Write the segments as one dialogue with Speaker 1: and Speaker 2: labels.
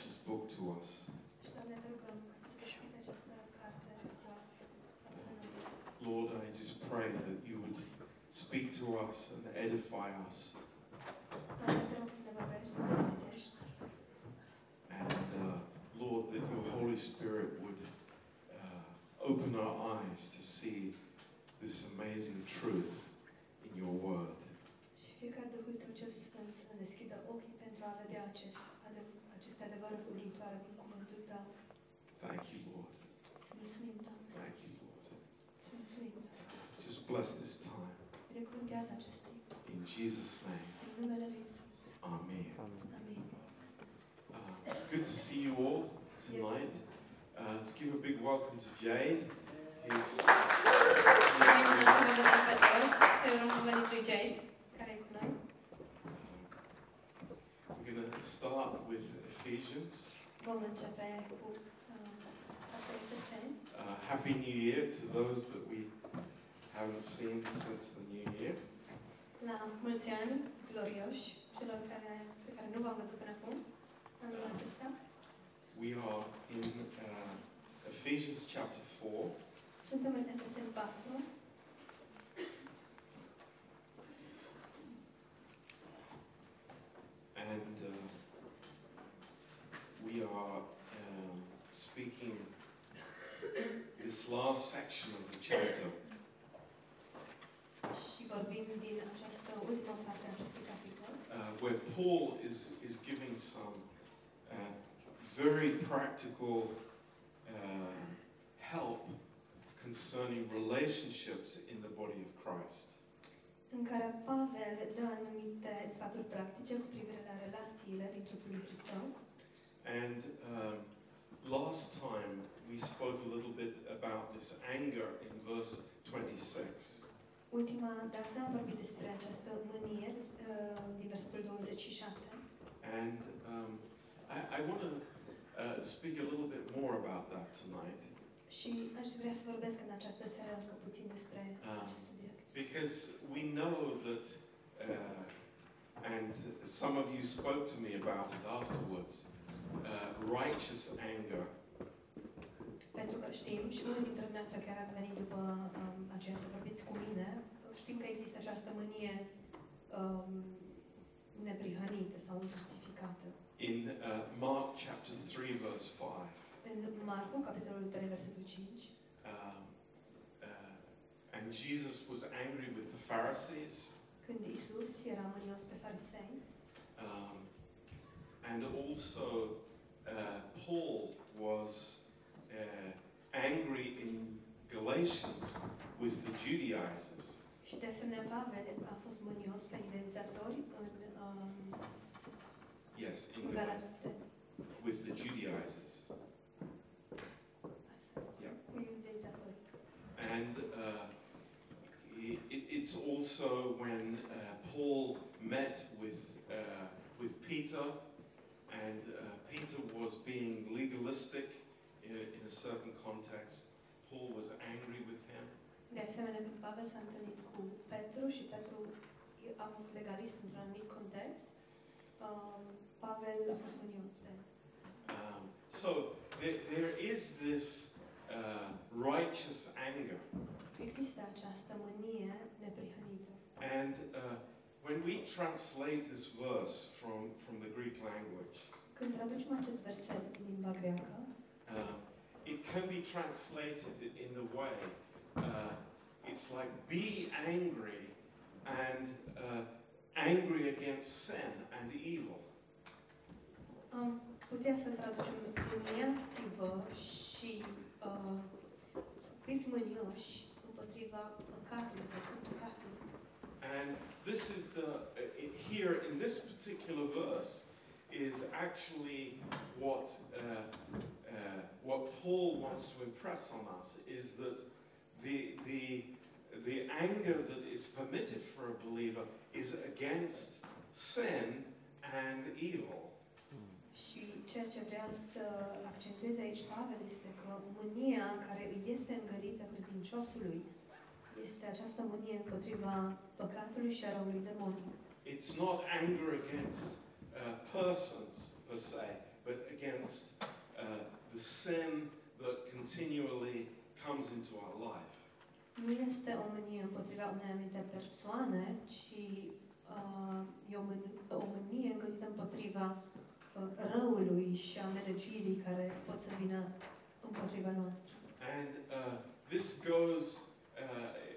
Speaker 1: precious book to us.
Speaker 2: Și, Doamne, te rugăm ca Tu să deschizi această carte prețioasă față de noi.
Speaker 1: Lord, I just pray that you would speak to us and edify us.
Speaker 2: Doamne, te rog să ne vorbești, să ne ținești.
Speaker 1: And uh, Lord, that your Holy Spirit would uh, open our eyes to see this amazing truth in your word.
Speaker 2: Și Duhul Tău cel Sfânt să ne deschidă ochii pentru a vedea acest adev- uluitoare din cuvântul Tău.
Speaker 1: Thank you, Lord.
Speaker 2: Îți mulțumim, Doamne.
Speaker 1: Thank you, Lord.
Speaker 2: Îți mulțumim, Doamne.
Speaker 1: Just bless this time.
Speaker 2: Binecuvântează acest timp.
Speaker 1: In Jesus' name.
Speaker 2: În numele Lui Isus.
Speaker 1: Amen.
Speaker 2: Amin.
Speaker 1: Uh, it's good to see you all tonight. Uh, let's give a big welcome to Jade. He's
Speaker 2: Vrem să vă vedem pe toți, să urăm bun venit lui Jade, care e cu noi.
Speaker 1: Um, we're going to start with Ephesians.
Speaker 2: Vom începe cu uh,
Speaker 1: Uh, Happy New Year to those that we haven't seen since the New Year.
Speaker 2: La mulți ani glorioși celor care, pe care nu v-am văzut până acum, anul acesta.
Speaker 1: We are in uh, Ephesians chapter 4,
Speaker 2: Suntem în Efeseni 4
Speaker 1: and uh, we are um, speaking this last section of the chapter.
Speaker 2: și vorbim din această ultimă parte a acestui capitol,
Speaker 1: uh, where Paul is, is giving some uh, very practical uh, help concerning relationships in the body of Christ.
Speaker 2: în care Pavel dă anumite sfaturi practice cu privire la relațiile din trupul lui Hristos.
Speaker 1: And um, last time we spoke a little bit about this anger in verse 26.
Speaker 2: Ultima dată am vorbit despre această mânie uh, din versetul 26
Speaker 1: And um, I, I want to uh, speak a little bit more about that tonight.
Speaker 2: și aș vrea să vorbesc în această seară încă puțin despre
Speaker 1: Ah.
Speaker 2: acest subiect.
Speaker 1: Because we know that, uh, and some of you spoke to me about it afterwards, uh, righteous anger
Speaker 2: Pentru că știm, și unul dintre dumneavoastră chiar ați venit după um, aceea să vorbiți cu mine, știm că există această mânie um, neprihănită sau justificată.
Speaker 1: in uh, Mark chapter 3, verse 5.
Speaker 2: În Marcu, capitolul 3, versetul 5,
Speaker 1: Um, uh, and Jesus was angry with the Pharisees,
Speaker 2: când Isus era mânios pe farisei
Speaker 1: um, and also uh, Paul was uh, angry in Galatians with the Judaizers.
Speaker 2: și de asemenea Pavel a fost mânios pe ideizatori în, um,
Speaker 1: Yes, in
Speaker 2: în
Speaker 1: Gal-
Speaker 2: Galate.
Speaker 1: with the Judaizers. Yeah. And uh, it, it's also when uh, Paul met with, uh, with Peter, and uh, Peter was being legalistic in a, in a certain context. Paul was angry with him.
Speaker 2: De asemenea, când Pavel s-a întâlnit cu Petru și Petru a fost legalist într-un anumit context, um, Pavel a fost mânios pe.
Speaker 1: Um, so there, there is this uh, righteous anger.
Speaker 2: Există această mânie neprihănită.
Speaker 1: And uh, when we translate this verse from, from the Greek language,
Speaker 2: Când traducem acest verset din limba greacă,
Speaker 1: Uh, it can be translated in the way uh, it's like be angry and uh, angry against sin and evil.
Speaker 2: am putea să traducem mâniați-vă și uh, fiți mânioși împotriva păcatului sau cu păcatul.
Speaker 1: And this is the uh, it, here in this particular verse is actually what uh, uh, what Paul wants to impress on us is that the the the anger that is permitted for a believer is against sin and evil.
Speaker 2: Și ceea ce vrea să accentueze aici Pavel este că mânia care îi este îngărită credinciosului este această mânie împotriva păcatului și a răului demonic.
Speaker 1: It's not anger against uh, persons per se, but against uh, the sin that continually comes into our life.
Speaker 2: Nu este o mânie împotriva unei anumite persoane, ci uh, e o, mân- o mânie îngătită împotriva uh, răului și a nelegirii care pot să vină împotriva noastră.
Speaker 1: And uh, this goes uh,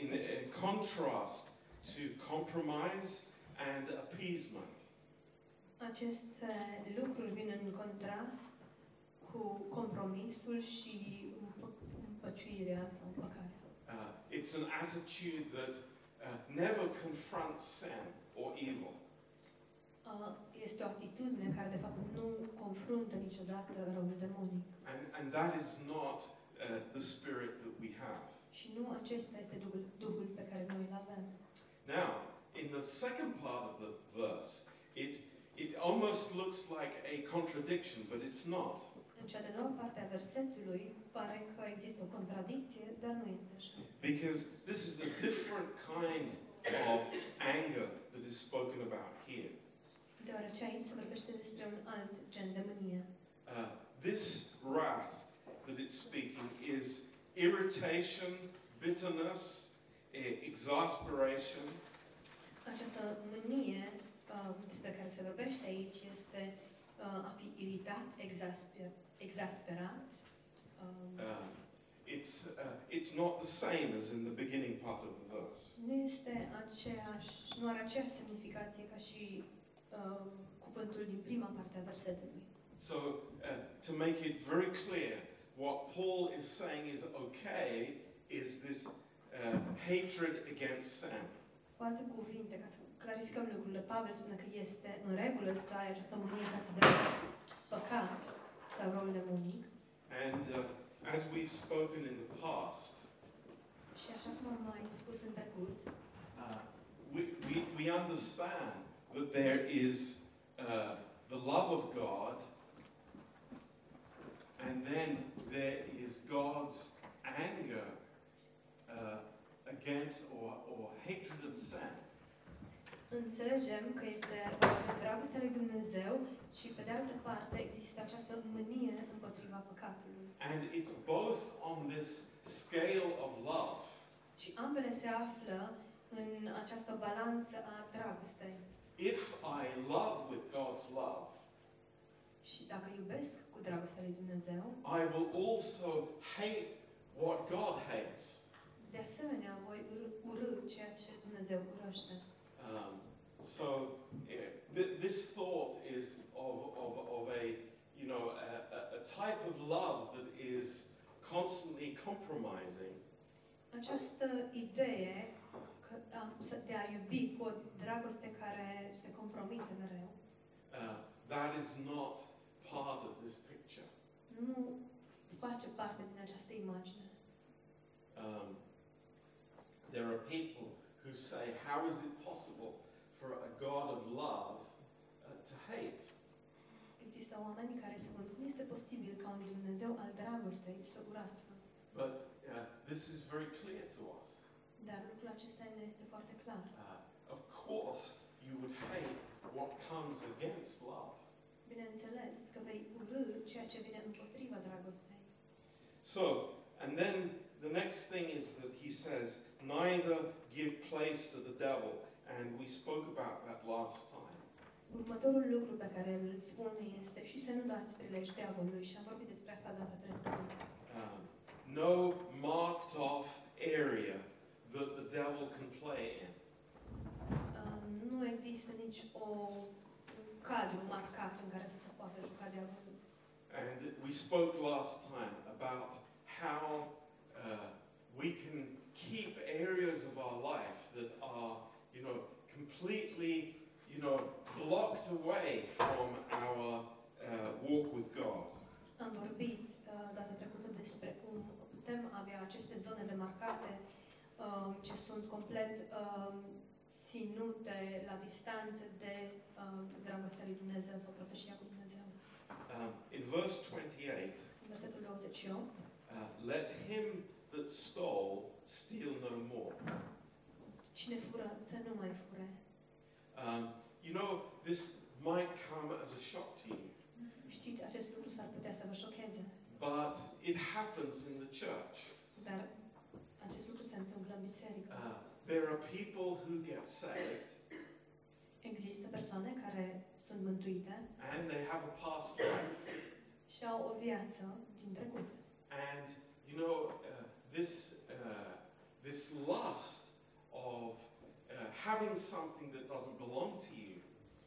Speaker 1: in, in contrast to compromise and appeasement.
Speaker 2: Aceste lucruri vin în contrast cu compromisul și împă- împăciuirea sau împăcarea.
Speaker 1: Uh, it's an attitude that uh, never confronts sin or evil.
Speaker 2: Uh, Este o atitudine care, de fapt, nu confruntă niciodată răul demonic.
Speaker 1: And, and that is not uh, the spirit that we have.
Speaker 2: Și nu acesta este Duhul, Duhul pe care noi îl avem.
Speaker 1: Now, in the second part of the verse, it, it almost looks like a contradiction, but it's not.
Speaker 2: În cea de doua parte a versetului pare că există o contradicție, dar nu este așa.
Speaker 1: Because this is a different kind of anger that is spoken about here.
Speaker 2: Deoarece aici se vorbește despre un alt gen de mânie.
Speaker 1: Uh, this wrath that it's speaking is irritation, bitterness, e- exasperation,
Speaker 2: Această mânie uh, despre care se vorbește aici este uh, a fi iritat, exasper, exasperat. Um,
Speaker 1: Um, it's, uh, it's not the same as in the beginning part of the verse.
Speaker 2: nu este aceeași, nu are aceeași semnificație ca și um, cuvântul din prima parte a versetului.
Speaker 1: So, uh, to make it very clear, what Paul is saying is okay is this uh, hatred against sin.
Speaker 2: Cu alte cuvinte, ca să clarificăm lucrurile, Pavel spune că este în regulă să ai această mânie față de păcat sau rolul demonic.
Speaker 1: And uh, as we've spoken in the past,
Speaker 2: Și așa cum am mai spus în trecut,
Speaker 1: uh, we, we, we understand that there is uh, the love of God, and then there is God's anger uh, against or, or hatred of sin.
Speaker 2: înțelegem că este vorba de dragostea lui Dumnezeu și pe de altă parte există această mânie împotriva păcatului.
Speaker 1: And it's both on this scale of love.
Speaker 2: Și ambele se află în această balanță a dragostei.
Speaker 1: If I love with God's love,
Speaker 2: Și dacă iubesc cu dragostea lui Dumnezeu,
Speaker 1: I will also hate what God hates.
Speaker 2: de asemenea voi urâ, urâ ceea ce Dumnezeu urăște.
Speaker 1: Um, so yeah, th- this thought is of, of, of a, you know, a, a, a type of love that is constantly compromising
Speaker 2: Această idee că, am, să- de a iubi cu o dragoste care se compromite mereu,
Speaker 1: uh, that is not part of this picture.
Speaker 2: nu face parte din această imagine.
Speaker 1: Um, there are people who say, How is it possible for a God of love uh, to hate?
Speaker 2: Există oameni care spun cum este posibil ca un Dumnezeu al dragostei să urască.
Speaker 1: But uh, this is very clear to us.
Speaker 2: Dar lucrul acesta ne este foarte clar.
Speaker 1: Uh, of course, you would hate what comes against love.
Speaker 2: Bineînțeles că vei urâ ceea ce vine împotriva dragostei.
Speaker 1: So, and then the next thing is that he says, neither give place to the devil. And we spoke about that last time.
Speaker 2: Următorul lucru pe care îl spun este și să nu dați prilej diavolului și am vorbit despre asta data trecută.
Speaker 1: Um, no marked off area that the devil can play in.
Speaker 2: Um, nu există nici o un cadru marcat în care să se poată juca diavolul.
Speaker 1: And we spoke last time about how uh, we can keep areas of our life that are, you know, completely, you know, blocked away from our uh, walk with God.
Speaker 2: Am vorbit uh, data trecută despre cum putem avea aceste zone demarcate um, ce sunt complet um, ținute la distanță de um, dragostea lui Dumnezeu sau protejia cu Dumnezeu.
Speaker 1: verse 28,
Speaker 2: Versetul 28.
Speaker 1: uh, let him that stole steal no more.
Speaker 2: Cine fură să nu mai fure.
Speaker 1: Um, you know, this might come as a shock to you,
Speaker 2: Știți, acest lucru s-ar putea să vă șocheze,
Speaker 1: but it happens in the church.
Speaker 2: dar acest lucru se întâmplă în biserică.
Speaker 1: Uh, there are people who get saved
Speaker 2: Există persoane care sunt mântuite
Speaker 1: and they have a past life,
Speaker 2: și au o viață din trecut.
Speaker 1: and you know, uh, this, uh, this lust of uh, having something that doesn't belong to you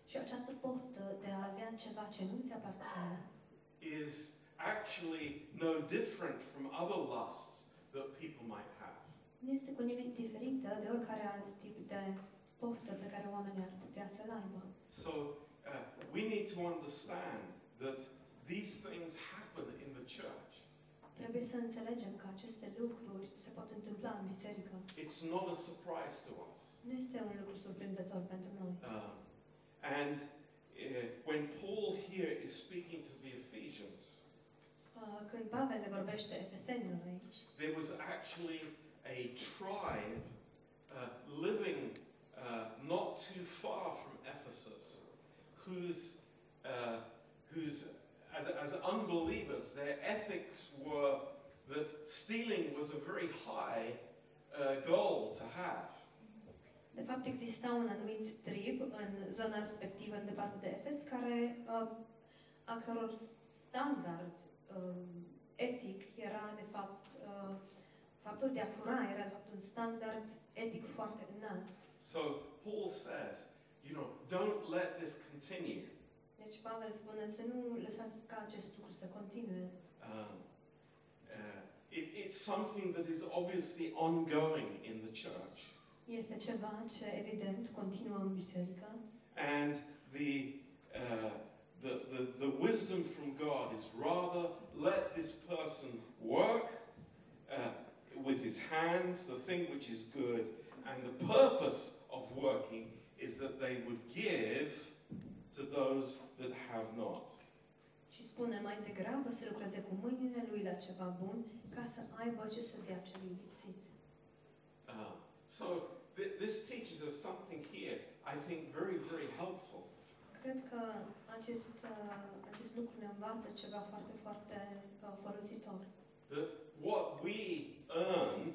Speaker 2: Și această poftă de a avea ceva ce nu ți aparține
Speaker 1: is actually no different from other lusts that people might have.
Speaker 2: Nu este cu nimic diferită de oricare alt tip de poftă pe care oamenii ar putea să-l aibă.
Speaker 1: So uh, we need to understand that these things happen in the church.
Speaker 2: Trebuie să înțelegem că aceste lucruri se pot întâmpla în biserică.
Speaker 1: It's not a surprise to us.
Speaker 2: Nu este un lucru surprinzător pentru noi.
Speaker 1: Um, and uh, when Paul here is speaking to the Ephesians,
Speaker 2: Uh, Când Pavel le vorbește efesenilor aici,
Speaker 1: there was actually a tribe uh, living uh, not too far from Ephesus, whose, uh, whose as, as unbelievers, their ethics were that stealing was a very high uh, goal to have.
Speaker 2: de fapt exista un anumit trib în zona respectivă, în departe de Efes, care, uh, a căror standard um, etic era, de fapt, uh, faptul de a fura era, de fapt, un standard etic foarte înalt.
Speaker 1: So Paul says, you know, don't let this continue.
Speaker 2: Deci Pavel spune să nu lăsați ca acest lucru să continue.
Speaker 1: Um, uh, it, it's something that is obviously ongoing in the church.
Speaker 2: Este ceva ce, evident, continuă în biserică
Speaker 1: And the, uh, the, the, the wisdom from God is rather let this person work uh, with his hands, the thing which is good, and the purpose of working is that they would give to those that have not.
Speaker 2: și spune mai degrabă să lucreze cu mâinile lui la ceva bun ca să aibă ce să dea celui lipsit.
Speaker 1: Uh, so th- this teaches us something here, I think, very, very helpful.
Speaker 2: Cred că acest, uh, acest lucru ne învață ceva foarte, foarte uh, folositor.
Speaker 1: That what we earn,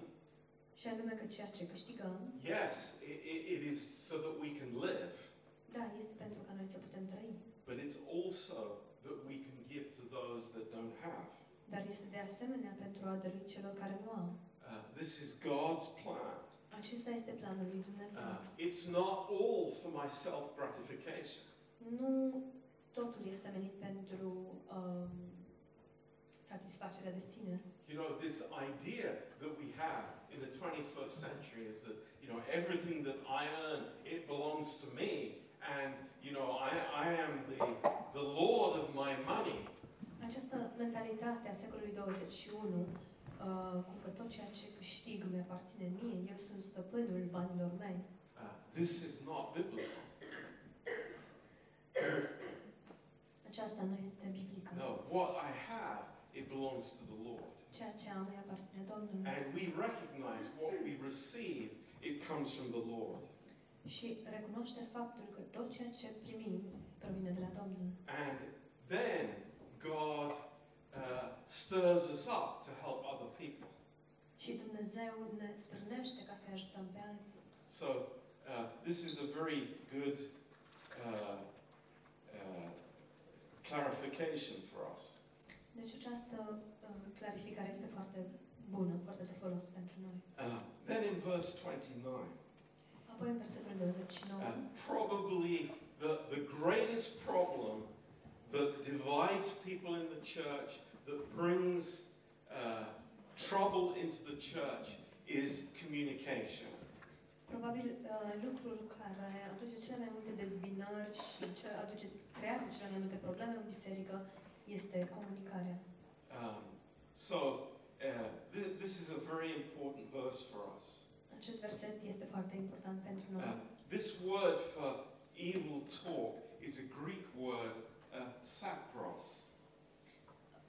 Speaker 2: Și anume că ceea ce câștigăm,
Speaker 1: yes, it, it is so that we can live,
Speaker 2: da, este pentru ca noi să putem trăi,
Speaker 1: but it's also that we can give to those that don't have.
Speaker 2: dar este de asemenea pentru a dărui celor care nu au.
Speaker 1: Uh, this is God's plan.
Speaker 2: Acesta este planul lui Dumnezeu.
Speaker 1: Uh, it's not all for my self gratification.
Speaker 2: Nu totul este menit pentru um, satisfacerea de sine.
Speaker 1: You know, this idea that we have in the 21st century is that, you know, everything that I earn, it belongs to me. And, you know, I, I am the, the Lord of my money.
Speaker 2: Această mentalitate a secolului 21, uh, cum că tot ceea ce câștig îmi aparține mie, eu sunt stăpânul banilor mei,
Speaker 1: Uh, this is not biblical.
Speaker 2: aceasta nu este biblică.
Speaker 1: No, what I have, it belongs to the Lord.
Speaker 2: Ceea ce am aparține Domnului.
Speaker 1: And we recognize what we receive, it comes from the Lord.
Speaker 2: Și recunoaște faptul că tot ceea ce primim provine de la Domnul.
Speaker 1: And then God uh, stirs us up to help other people.
Speaker 2: Și Dumnezeu ne strânește ca să ajutăm pe alții.
Speaker 1: So uh, this is a very good uh, uh, clarification for us.
Speaker 2: Deci această uh, clarificare este foarte bună, foarte de folos pentru noi.
Speaker 1: Uh, then in verse 29,
Speaker 2: Apoi în versetul 29,
Speaker 1: uh, probably the, the greatest problem that divides people in the church, that brings uh, trouble into the church, is communication.
Speaker 2: probabil uh, lucrul care aduce cele mai multe dezbinări și ce aduce, creează cele mai multe probleme în biserică este comunicarea.
Speaker 1: Um, so uh, th- this is a very important verse for us.
Speaker 2: Acest verset este foarte important pentru noi.
Speaker 1: Uh, this word for evil talk is a Greek word, uh, sapros.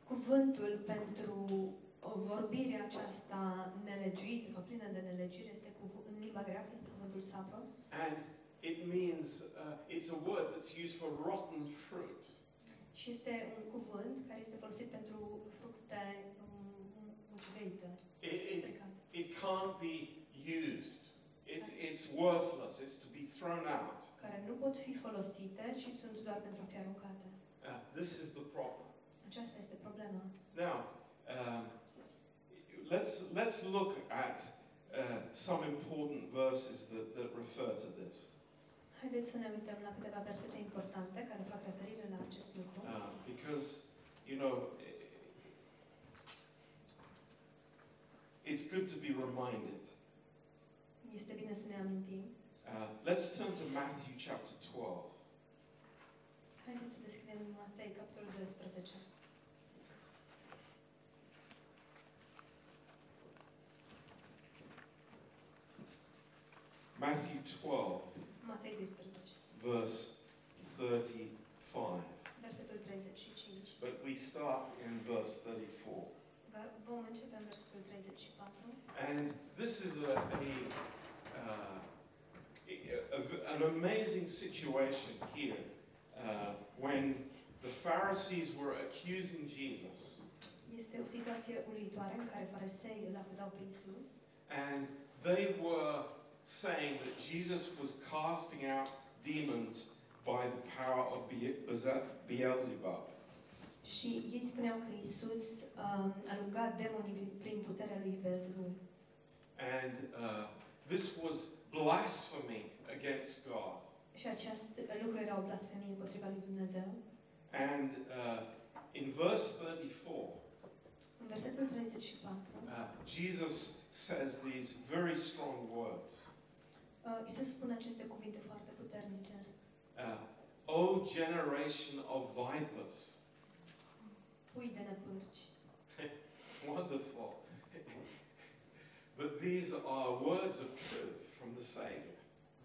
Speaker 2: cuvântul pentru o vorbire aceasta nelegiuită sau plină de nelegiuire este cuv- în limba greacă este cuvântul sapros
Speaker 1: And it means, uh, it's a word that's used for rotten fruit.
Speaker 2: Și este un cuvânt care este folosit pentru fructe
Speaker 1: It, it, it can't be used. It's, it's worthless. It's to be thrown out.
Speaker 2: care nu pot fi folosite, ci sunt doar pentru a fi aruncate.
Speaker 1: Uh, this is the problem.
Speaker 2: Aceasta este problema.
Speaker 1: Now, um, let's, let's look at uh, some important verses that, that refer to this.
Speaker 2: Haideți să ne uităm la câteva versete importante care fac referire la acest lucru.
Speaker 1: Um, because, you know, it's good to be reminded.
Speaker 2: Este bine să ne amintim.
Speaker 1: Uh, let's turn to Matthew chapter 12.
Speaker 2: Haideți să deschidem Matei, capitolul 12.
Speaker 1: Matthew 12,
Speaker 2: Matei 12,
Speaker 1: verse 35.
Speaker 2: versetul 35.
Speaker 1: But we start in verse 34.
Speaker 2: Va- Vom începe în versetul 34.
Speaker 1: And this is a, a, uh, a- a- an amazing situation here uh, when the Pharisees were accusing Jesus
Speaker 2: Este o situație uluitoare în care farisei îl acuzau pe Isus
Speaker 1: and they were saying that Jesus was casting out demons by the power of Beelzebub.
Speaker 2: și ei spuneau că Isus um, alunga demonii prin puterea lui Belzebul.
Speaker 1: And uh, this was blasphemy against God.
Speaker 2: Și acest lucru era o blasfemie împotriva lui Dumnezeu.
Speaker 1: And uh, in verse 34,
Speaker 2: În versetul 34,
Speaker 1: uh, Jesus says these very strong words.
Speaker 2: Uh, Isus spune aceste cuvinte foarte puternice.
Speaker 1: Uh, o generation of vipers.
Speaker 2: Pui de nepârci.
Speaker 1: Wonderful. but these are words of truth from the Savior.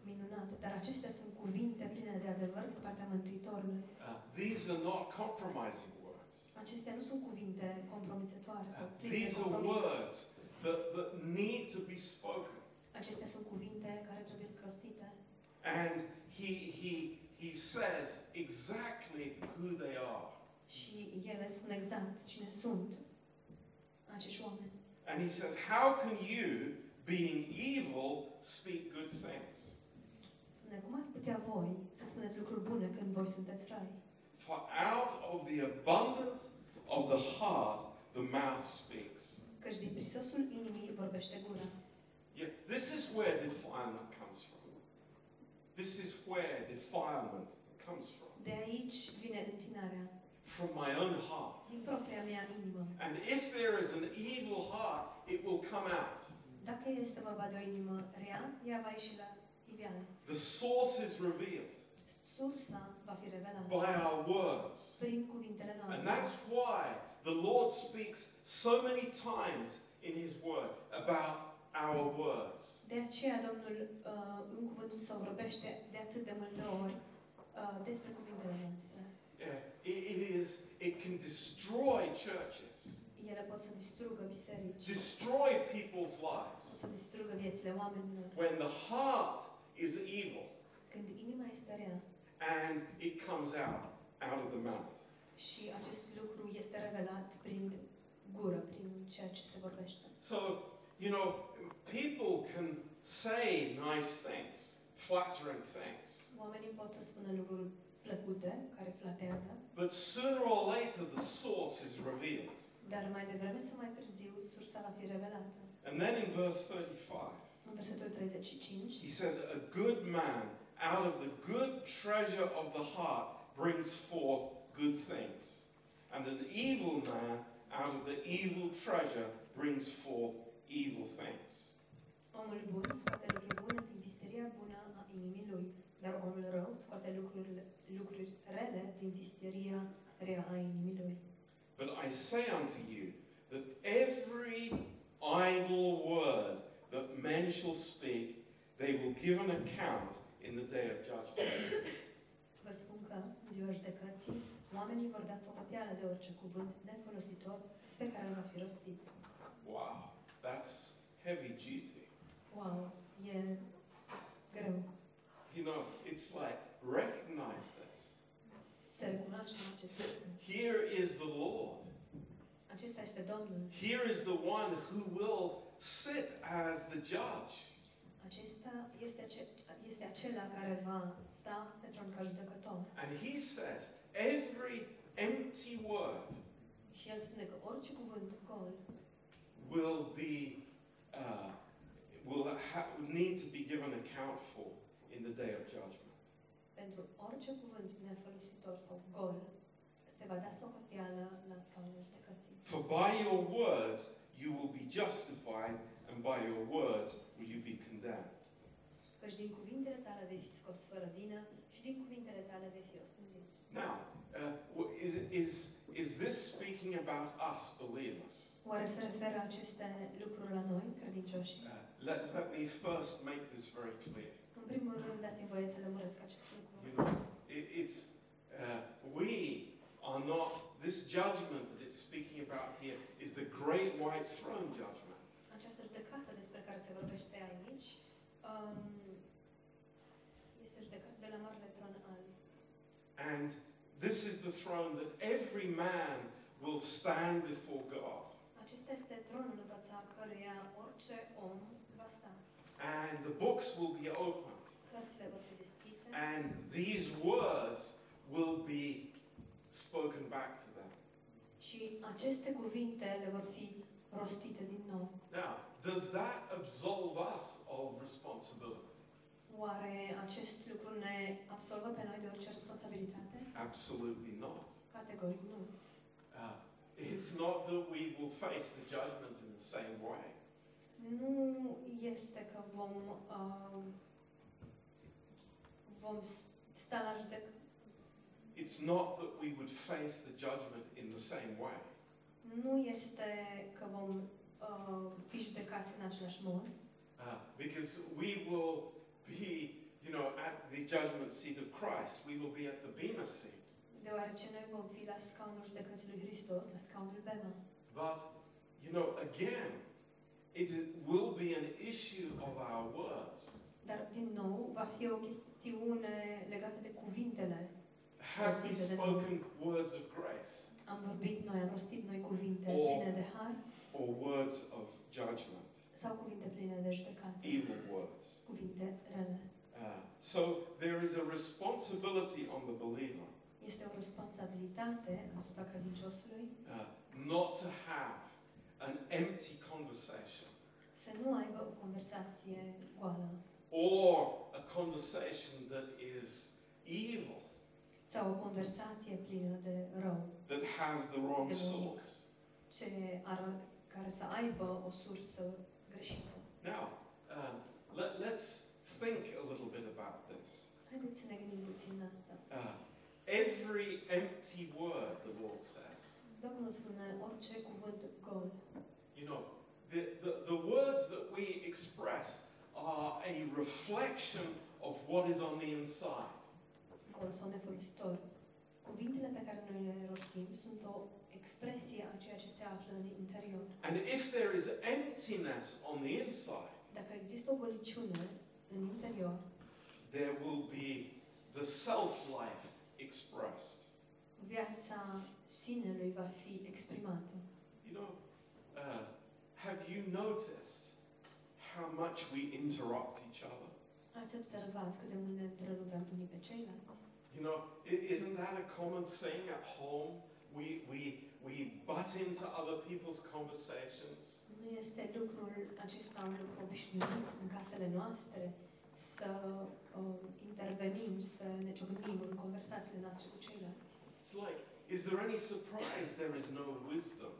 Speaker 2: Minunat. Dar acestea sunt cuvinte pline de adevăr din partea Mântuitorului.
Speaker 1: Uh, these are not compromising words.
Speaker 2: Acestea nu sunt cuvinte compromițătoare sau
Speaker 1: Uh,
Speaker 2: pline de
Speaker 1: these are
Speaker 2: compromis.
Speaker 1: words that, that need to be spoken.
Speaker 2: Acestea sunt cuvinte care trebuie scrostite.
Speaker 1: And he, he, he says exactly who they are.
Speaker 2: Și ele spun exact cine sunt acești oameni.
Speaker 1: And he says, How can you, being evil, speak good things?
Speaker 2: Spune, cum ați putea voi să spuneți lucruri bune când voi sunteți rai?
Speaker 1: For out of the abundance of the heart, the mouth speaks.
Speaker 2: Căci din prisosul inimii vorbește gura.
Speaker 1: Yeah, this is where defilement comes from. This is where defilement comes from.
Speaker 2: De aici vine întinarea,
Speaker 1: From my own heart.
Speaker 2: din propria mea inimă.
Speaker 1: And if there is an evil heart, it will come out.
Speaker 2: Dacă este vorba de o inimă rea, ea va ieși la iveală.
Speaker 1: The source is revealed
Speaker 2: Sursa va fi revelată
Speaker 1: by our words.
Speaker 2: prin cuvintele noastre.
Speaker 1: And that's why the Lord speaks so many times in His Word about our words.
Speaker 2: De aceea Domnul uh, în cuvântul său vorbește de atât de multe ori uh, despre cuvintele noastre.
Speaker 1: Yeah, it, it is. It can destroy churches,
Speaker 2: Ele pot să distrugă biserici,
Speaker 1: destroy people's
Speaker 2: pot
Speaker 1: lives
Speaker 2: să distrugă viețile oamenilor.
Speaker 1: when the heart is evil
Speaker 2: Când inima este rea
Speaker 1: and it comes out out of the mouth.
Speaker 2: și acest lucru este revelat prin gură, prin ceea ce se vorbește.
Speaker 1: So you know, people can say nice things, flattering things,
Speaker 2: Oamenii pot să spună lucruri plăcute, care flatează,
Speaker 1: but sooner or later the source is revealed.
Speaker 2: dar mai devreme sau mai târziu sursa va fi revelată.
Speaker 1: And then in verse 35.
Speaker 2: În versetul 35,
Speaker 1: He says, A good man out of the good treasure of the heart brings forth good things. And an evil man out of the evil treasure brings forth evil things.
Speaker 2: omul bun scoate lucruri bune din visteria bună a inimii lui, dar omul rău scoate lucruri, lucruri rele din visteria rea a inimii lui.
Speaker 1: But I say unto you that every idle word that men shall speak, they will give an account in the day of judgment.
Speaker 2: Vă spun că, în ziua judecății, Oamenii vor da socoteală de orice cuvânt nefolositor pe care îl va fi rostit.
Speaker 1: Wow, that's heavy duty.
Speaker 2: Wow, yeah. greu.
Speaker 1: You know, it's like, recognize this.
Speaker 2: Să recunoaștem acest lucru.
Speaker 1: Here is the Lord.
Speaker 2: Acesta este Domnul.
Speaker 1: Here is the one who will sit as the judge.
Speaker 2: Acesta este, ace- este acela care va sta pe tron ca judecător.
Speaker 1: And he says, every empty word
Speaker 2: Și el spune că orice cuvânt gol
Speaker 1: will be, uh, will ha- need to be given account for in the day of judgment.
Speaker 2: pentru orice cuvânt nefolositor sau gol se va da socoteală la scaunul judecății.
Speaker 1: For by your words you will be justified, and by your words will you be condemned.
Speaker 2: Căci din cuvintele tale vei fi scos fără vină și din cuvintele tale vei fi osândit.
Speaker 1: Now, uh, w- is, is, is this speaking about us believers?
Speaker 2: Oare se referă aceste lucruri la noi, credincioși?
Speaker 1: Uh, let, let me first make this very clear.
Speaker 2: În primul rând, dați-mi voie să lămuresc acest lucru.
Speaker 1: You know, it, it's uh, we are not this judgment that it's speaking about here is the great white throne judgment.
Speaker 2: Această judecată despre care se vorbește aici um, este judecată de la Tron al.
Speaker 1: And this is the throne that every man will stand before God.
Speaker 2: Acesta este tronul în fața căruia orice om va sta.
Speaker 1: And the books will be opened.
Speaker 2: Cărțile vor fi deschise
Speaker 1: And these words will be spoken back to them.
Speaker 2: și aceste cuvinte le vor fi rostite din nou.
Speaker 1: Now, does that absolve us of responsibility?
Speaker 2: Oare acest lucru ne absolvă pe noi de orice responsabilitate?
Speaker 1: Absolutely not.
Speaker 2: Categoric nu.
Speaker 1: Uh, it's not that we will face the judgment in the same way.
Speaker 2: Nu este că vom, um, vom sta la judecată.
Speaker 1: It's not that we would face the judgment in the same way.
Speaker 2: Nu este că vom uh, fi judecați în același mod,
Speaker 1: Uh, because we will be, you know, at the judgment seat of Christ. We will be at the Bema seat.
Speaker 2: deoarece noi vom fi la scaunul judecății lui Hristos, la scaunul Bema.
Speaker 1: But, you know, again, it will be an issue of our words.
Speaker 2: Dar, din nou, va fi o chestiune legată de cuvintele.
Speaker 1: Have we spoken words of grace
Speaker 2: Am vorbit noi, am rostit noi cuvinte
Speaker 1: O-
Speaker 2: pline de har
Speaker 1: or words of judgment,
Speaker 2: sau cuvinte pline de judecată,
Speaker 1: evil words?
Speaker 2: cuvinte rele.
Speaker 1: Uh, so there is a responsibility on the believer.
Speaker 2: Este o responsabilitate asupra credinciosului.
Speaker 1: Uh, not to have an empty conversation.
Speaker 2: Să nu aibă o conversație goală.
Speaker 1: Or a conversation that is evil,
Speaker 2: sau o conversație plină de rău,
Speaker 1: that has the wrong
Speaker 2: Demonic.
Speaker 1: source.
Speaker 2: ce ar, care să aibă o sursă greșită.
Speaker 1: Now, um, let, let's think a little bit about this.
Speaker 2: Haideți să ne gândim puțin la asta.
Speaker 1: Uh, every empty word, the Lord says.
Speaker 2: Domnul spune orice cuvânt gol.
Speaker 1: You know, the, the, the words that we express are a reflection of what is on the inside.
Speaker 2: gol sau nefolositor. Cuvintele pe care noi le rostim sunt o expresie a ceea ce se află în interior.
Speaker 1: And if there is emptiness on the inside,
Speaker 2: Dacă există o goliciune în interior,
Speaker 1: there will be the self life expressed.
Speaker 2: viața sinelui va fi exprimată.
Speaker 1: You know, uh, have you noticed how much we interrupt each other?
Speaker 2: Ați observat cât de mult ne întrerupem unii pe ceilalți?
Speaker 1: You know, i- isn't that a common thing at home? We, we, we butt into other people's conversations.
Speaker 2: Nu este lucrul acesta un lucru obișnuit în casele noastre să um, intervenim, să ne ciocnim în conversațiile noastre cu ceilalți.
Speaker 1: It's like, is there any surprise there is no wisdom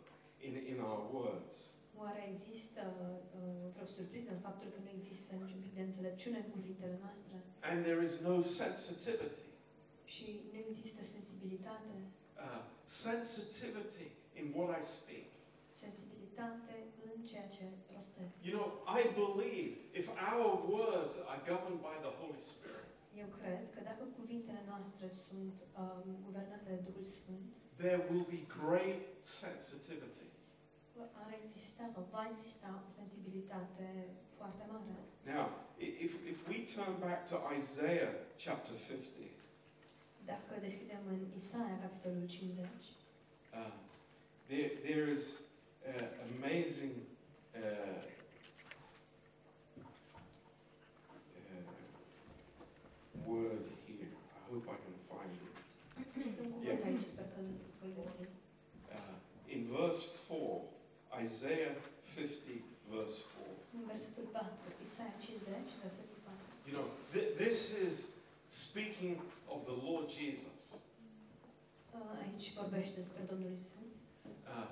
Speaker 1: in, in our words?
Speaker 2: Oare există uh, vreo surpriză în faptul că nu există niciun pic de înțelepciune în cuvintele noastre
Speaker 1: And there is no sensitivity.
Speaker 2: și nu există sensibilitate,
Speaker 1: Uh, sensitivity in what I speak.
Speaker 2: sensibilitate în ceea ce rostesc.
Speaker 1: You know, I believe if our words are governed by the Holy Spirit,
Speaker 2: Eu cred că dacă cuvintele noastre sunt um, guvernate de Duhul Sfânt,
Speaker 1: there will be great sensitivity.
Speaker 2: ar exista sau va exista o sensibilitate foarte mare.
Speaker 1: Now, i- if, if we turn back to Isaiah chapter 50,
Speaker 2: Dacă deschidem în Isaia, capitolul 50,
Speaker 1: uh, there, there is uh, amazing uh, uh, word here. I hope I can find it.
Speaker 2: este un cuvânt
Speaker 1: Yeah.
Speaker 2: aici, sper că îl voi găsi.
Speaker 1: Uh, in verse 4, Isaiah 50, verse 4.
Speaker 2: În versetul 4, Isaia 50, versetul 4.
Speaker 1: You know, th- this is speaking of the Lord Jesus.
Speaker 2: Uh, Aici Isus.
Speaker 1: Uh,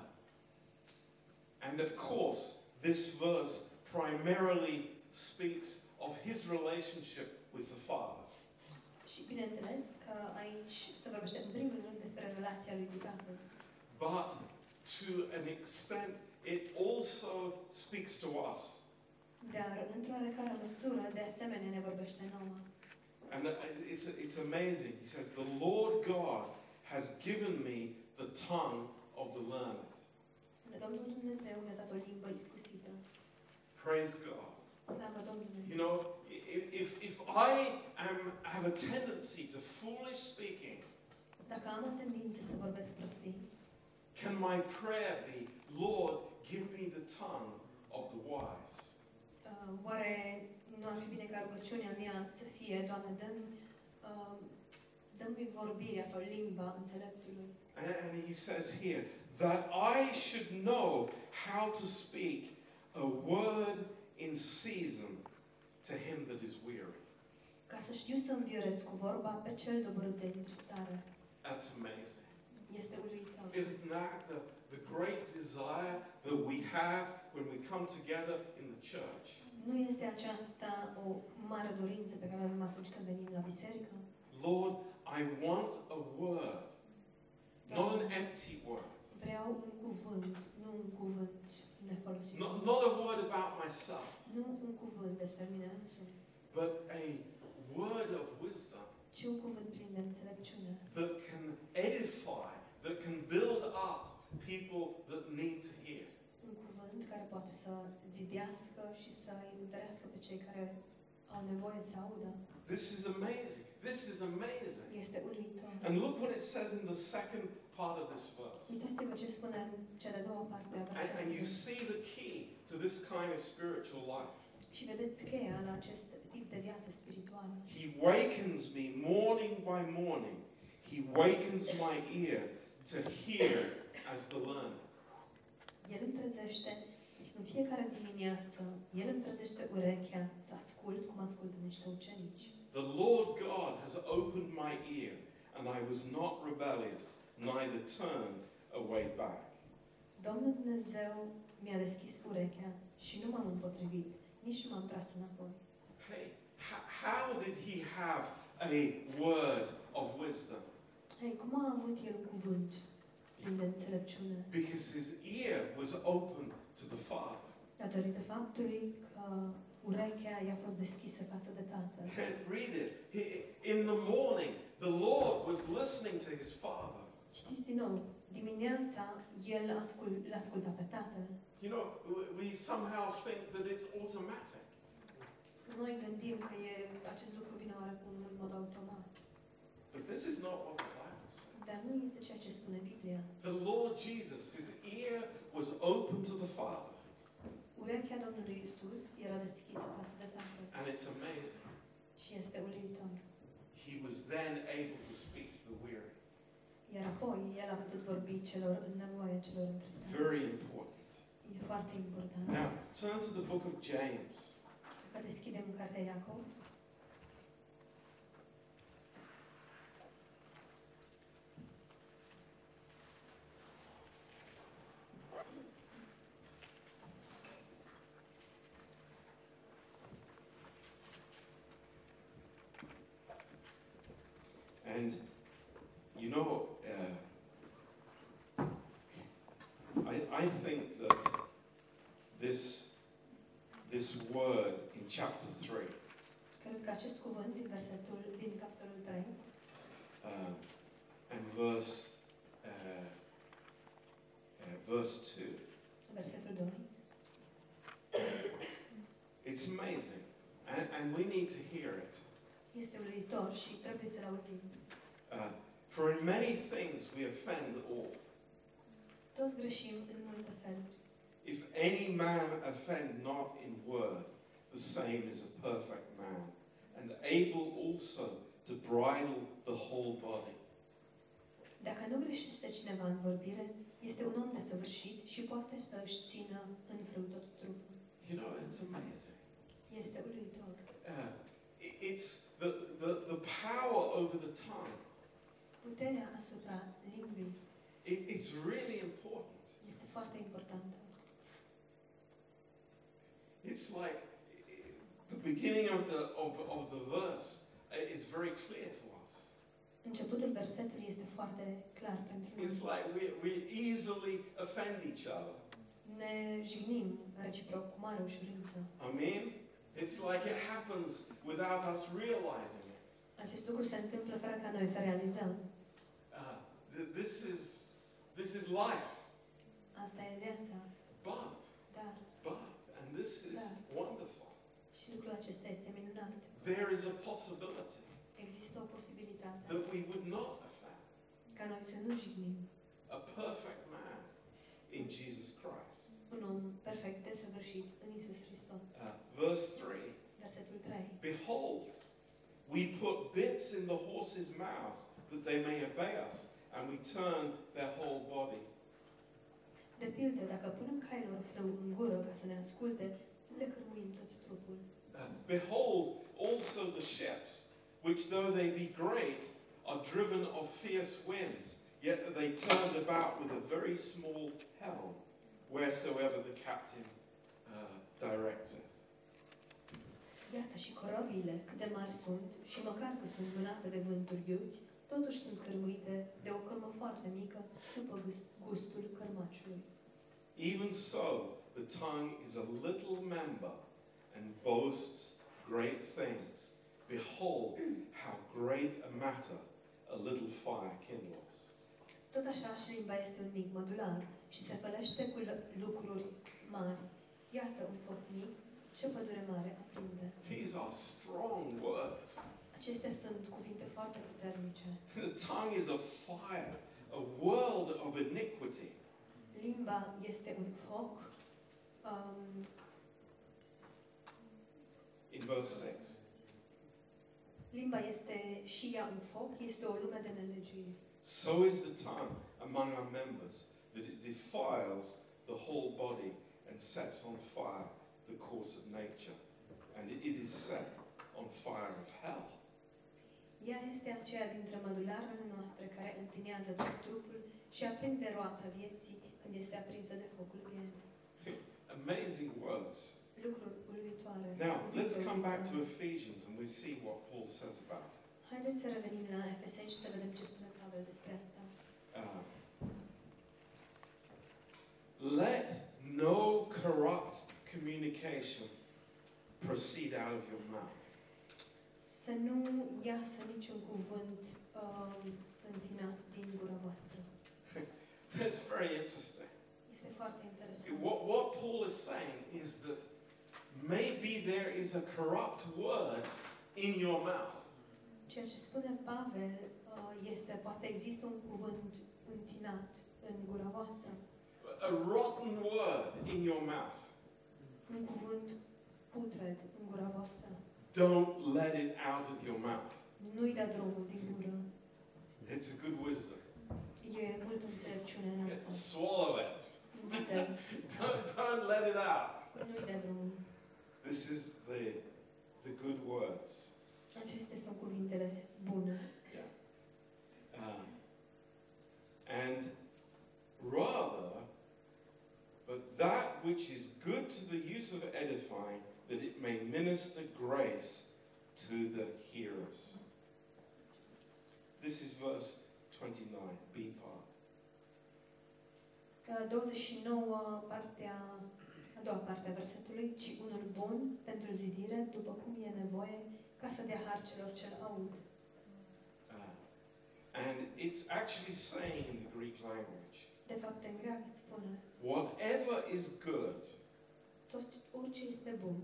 Speaker 1: and of course, this verse primarily speaks of his relationship with the Father.
Speaker 2: Și bineînțeles că aici se vorbește în primul rând despre relația lui cu Tatăl.
Speaker 1: But to an extent, it also speaks to us.
Speaker 2: Dar, într-o oarecare măsură, de asemenea, ne vorbește nouă.
Speaker 1: And uh, it's, it's amazing. He says, The Lord God has given me the tongue of the learned.
Speaker 2: Spune, Domnul Dumnezeu ne-a dat o limbă iscusită.
Speaker 1: Praise God.
Speaker 2: Slavă Domnului!
Speaker 1: You know, if, if, if I am, have a tendency to foolish speaking,
Speaker 2: Dacă am o tendință să vorbesc prostii,
Speaker 1: can my prayer be, Lord, give me the tongue of the wise?
Speaker 2: uh, oare nu ar fi bine ca rugăciunea mea să fie, Doamne, dă-mi, uh, dă-mi vorbirea sau limba înțeleptului?
Speaker 1: And, he says here, that I should know how to speak a word in season to him that is weary.
Speaker 2: Ca să știu să învioresc cu vorba pe cel doborât de întristare.
Speaker 1: That's amazing.
Speaker 2: Este uluitor.
Speaker 1: Isn't that the, the great desire that we have when we come together in the church?
Speaker 2: Nu este aceasta o mare dorință pe care o avem atunci când venim la biserică?
Speaker 1: Lord, I want a word, not an empty word,
Speaker 2: Vreau un cuvânt, nu un cuvânt
Speaker 1: not, not a word about myself,
Speaker 2: Nu un cuvânt despre mine însumi,
Speaker 1: but a word of wisdom
Speaker 2: ci un cuvânt plin de înțelepciune,
Speaker 1: that can edify, that can build up people that need to hear.
Speaker 2: un cuvânt care poate să zidească și să îi întărească pe cei care au nevoie să audă.
Speaker 1: This is amazing. This is amazing.
Speaker 2: Este uluitor.
Speaker 1: And look what it says in the second part of this verse.
Speaker 2: Uitați-vă ce spune în cea de-a doua parte a
Speaker 1: And, and you
Speaker 2: versetului.
Speaker 1: see the key to this kind of spiritual life.
Speaker 2: Și vedeți cheia la acest tip de viață spirituală.
Speaker 1: He wakens me morning by morning. He wakens my ear to hear as the learner.
Speaker 2: El îmi trezește în fiecare dimineață, El îmi trezește urechea să ascult cum ascultă niște ucenici.
Speaker 1: The Lord God has opened my ear, and I was not rebellious, neither turned away back.
Speaker 2: Domnul Dumnezeu mi-a deschis urechea și nu m-am împotrivit, nici nu m-am tras înapoi.
Speaker 1: Hey, h- how did he have a word of wisdom?
Speaker 2: Hei, cum a avut El un cuvânt plin de înțelepciune?
Speaker 1: Because his ear was open to the Father.
Speaker 2: Datorită faptului că urechea i-a fost deschisă față de Tatăl.
Speaker 1: Read it. He- In the morning, the Lord was listening to his Father.
Speaker 2: Știți din nou, dimineața El ascult, l asculta pe Tatăl.
Speaker 1: You know, we- we somehow think that it's automatic.
Speaker 2: Noi gândim că e, acest lucru vine oarecum în mod automat.
Speaker 1: But this is not what the Bible says.
Speaker 2: Dar nu este ceea ce spune Biblia.
Speaker 1: The Lord Jesus, his ear was open to the Father.
Speaker 2: Urechea Domnului Isus era deschisă față de Tatăl.
Speaker 1: And it's amazing.
Speaker 2: Și este uluitor.
Speaker 1: He was then able to speak to the weary.
Speaker 2: Iar apoi El a putut vorbi celor în nevoie, celor întristați.
Speaker 1: Very important.
Speaker 2: E foarte important.
Speaker 1: Now, turn to the book of James.
Speaker 2: Dacă deschidem cartea Iacov,
Speaker 1: chapter 3
Speaker 2: cred că acest cuvânt din versetul din capitolul 3
Speaker 1: um, and verse uh, uh, verse two.
Speaker 2: versetul 2
Speaker 1: It's amazing, and, and we need to hear it.
Speaker 2: este uluitor și trebuie să-l auzim.
Speaker 1: Uh, for in many things we offend all.
Speaker 2: Toți greșim în multe feluri.
Speaker 1: If any man offend not in word, the same is a perfect man, and able also to bridle the whole body.
Speaker 2: Dacă nu greșește cineva în vorbire, este un om desăvârșit și poate să își țină în frâu tot trupul.
Speaker 1: You know, it's amazing.
Speaker 2: Este uluitor.
Speaker 1: Uh, it- it's the, the, the power over the tongue.
Speaker 2: Puterea asupra limbii
Speaker 1: It, it's really important.
Speaker 2: este foarte importantă.
Speaker 1: It's like i- the beginning of the, of, of the verse uh, is very clear to us.
Speaker 2: Începutul versetului este foarte clar pentru noi.
Speaker 1: It's like we, we easily offend each other.
Speaker 2: Ne jignim reciproc cu mare ușurință.
Speaker 1: I mean, it's like it happens without us realizing it.
Speaker 2: Acest lucru se întâmplă fără ca noi să realizăm.
Speaker 1: Uh, th- this is this is life,
Speaker 2: Asta e viața.
Speaker 1: but There is a possibility
Speaker 2: Există o posibilitate
Speaker 1: that we would not offend
Speaker 2: ca noi să nu jignim
Speaker 1: a perfect man in Jesus Christ.
Speaker 2: un om perfect desăvârșit în Isus Hristos.
Speaker 1: Uh, verse three.
Speaker 2: Versetul 3.
Speaker 1: Behold, we put bits in the horses' mouths that they may obey us, and we turn their whole body.
Speaker 2: De pildă, dacă punem cailor frâu în gură ca să ne asculte, le cârmuim tot trupul.
Speaker 1: Uh, behold also the ships, which though they be great, are driven of fierce winds, yet are they turned about with a very small helm, wheresoever the captain uh, directs it.
Speaker 2: Iată și cât de mari sunt, și măcar că sunt mânate de vânturi totuși sunt cărmuite de o cărmă foarte mică, după gustul cărmaciului.
Speaker 1: Even so, the tongue is a little member and boasts great things. Behold, how great a matter a little fire kindles.
Speaker 2: Tot așa și șlimba este un mic modular și se fălește cu l- lucruri mari. Iată un foc mic, ce pădure mare aprinde.
Speaker 1: These are strong words.
Speaker 2: Acestea sunt cuvinte foarte puternice.
Speaker 1: The tongue is a fire, a world of iniquity.
Speaker 2: Limba este un foc. Um,
Speaker 1: In verse 6.
Speaker 2: limba este și ea un foc, este o lume de nelegiuiri.
Speaker 1: So is the tongue among our members, that it defiles the whole body and sets on fire the course of nature, and it is set on fire of hell.
Speaker 2: Ea este aceea dintre mădularele noastre care întinează tot trupul și aprinde roata vieții când este aprinsă de focul ghenii.
Speaker 1: Amazing words.
Speaker 2: Lucruri uluitoare.
Speaker 1: Now, let's come back to. Ephesians and we see what Paul says about it.
Speaker 2: Haideți să revenim la Efeseni și să vedem ce spune Pavel despre asta.
Speaker 1: Uh, let no corrupt communication proceed out of your mouth.
Speaker 2: Să nu iasă niciun cuvânt um, întinat din gura voastră.
Speaker 1: That's very interesting.
Speaker 2: Este foarte interesant.
Speaker 1: What, what Paul is saying is that maybe there is a corrupt word in your mouth.
Speaker 2: Ceea ce spune Pavel uh, este, poate există un cuvânt întinat în gura voastră.
Speaker 1: A rotten word in your mouth.
Speaker 2: Un cuvânt putred în gura voastră.
Speaker 1: Don't let it out of your mouth.
Speaker 2: Nu-i da drumul din gură.
Speaker 1: It's a good wisdom.
Speaker 2: E multă înțelepciune în asta.
Speaker 1: Swallow it. Don't, don't let it out.
Speaker 2: nu-i da drumul.
Speaker 1: This is the, the good words.
Speaker 2: Acestea sunt cuvintele bune.
Speaker 1: Yeah. Um, and rather, but that which is good to the use of edifying, that it may minister grace to the hearers. This is verse 29, B part.
Speaker 2: Uh, 29, partea, a doua parte a versetului, ci unul bun pentru zidire, după cum e nevoie, ca să dea har celor ce aud.
Speaker 1: Uh, and it's actually saying in the Greek language,
Speaker 2: De fapt, în greacă spune,
Speaker 1: whatever is good,
Speaker 2: tot orice este bun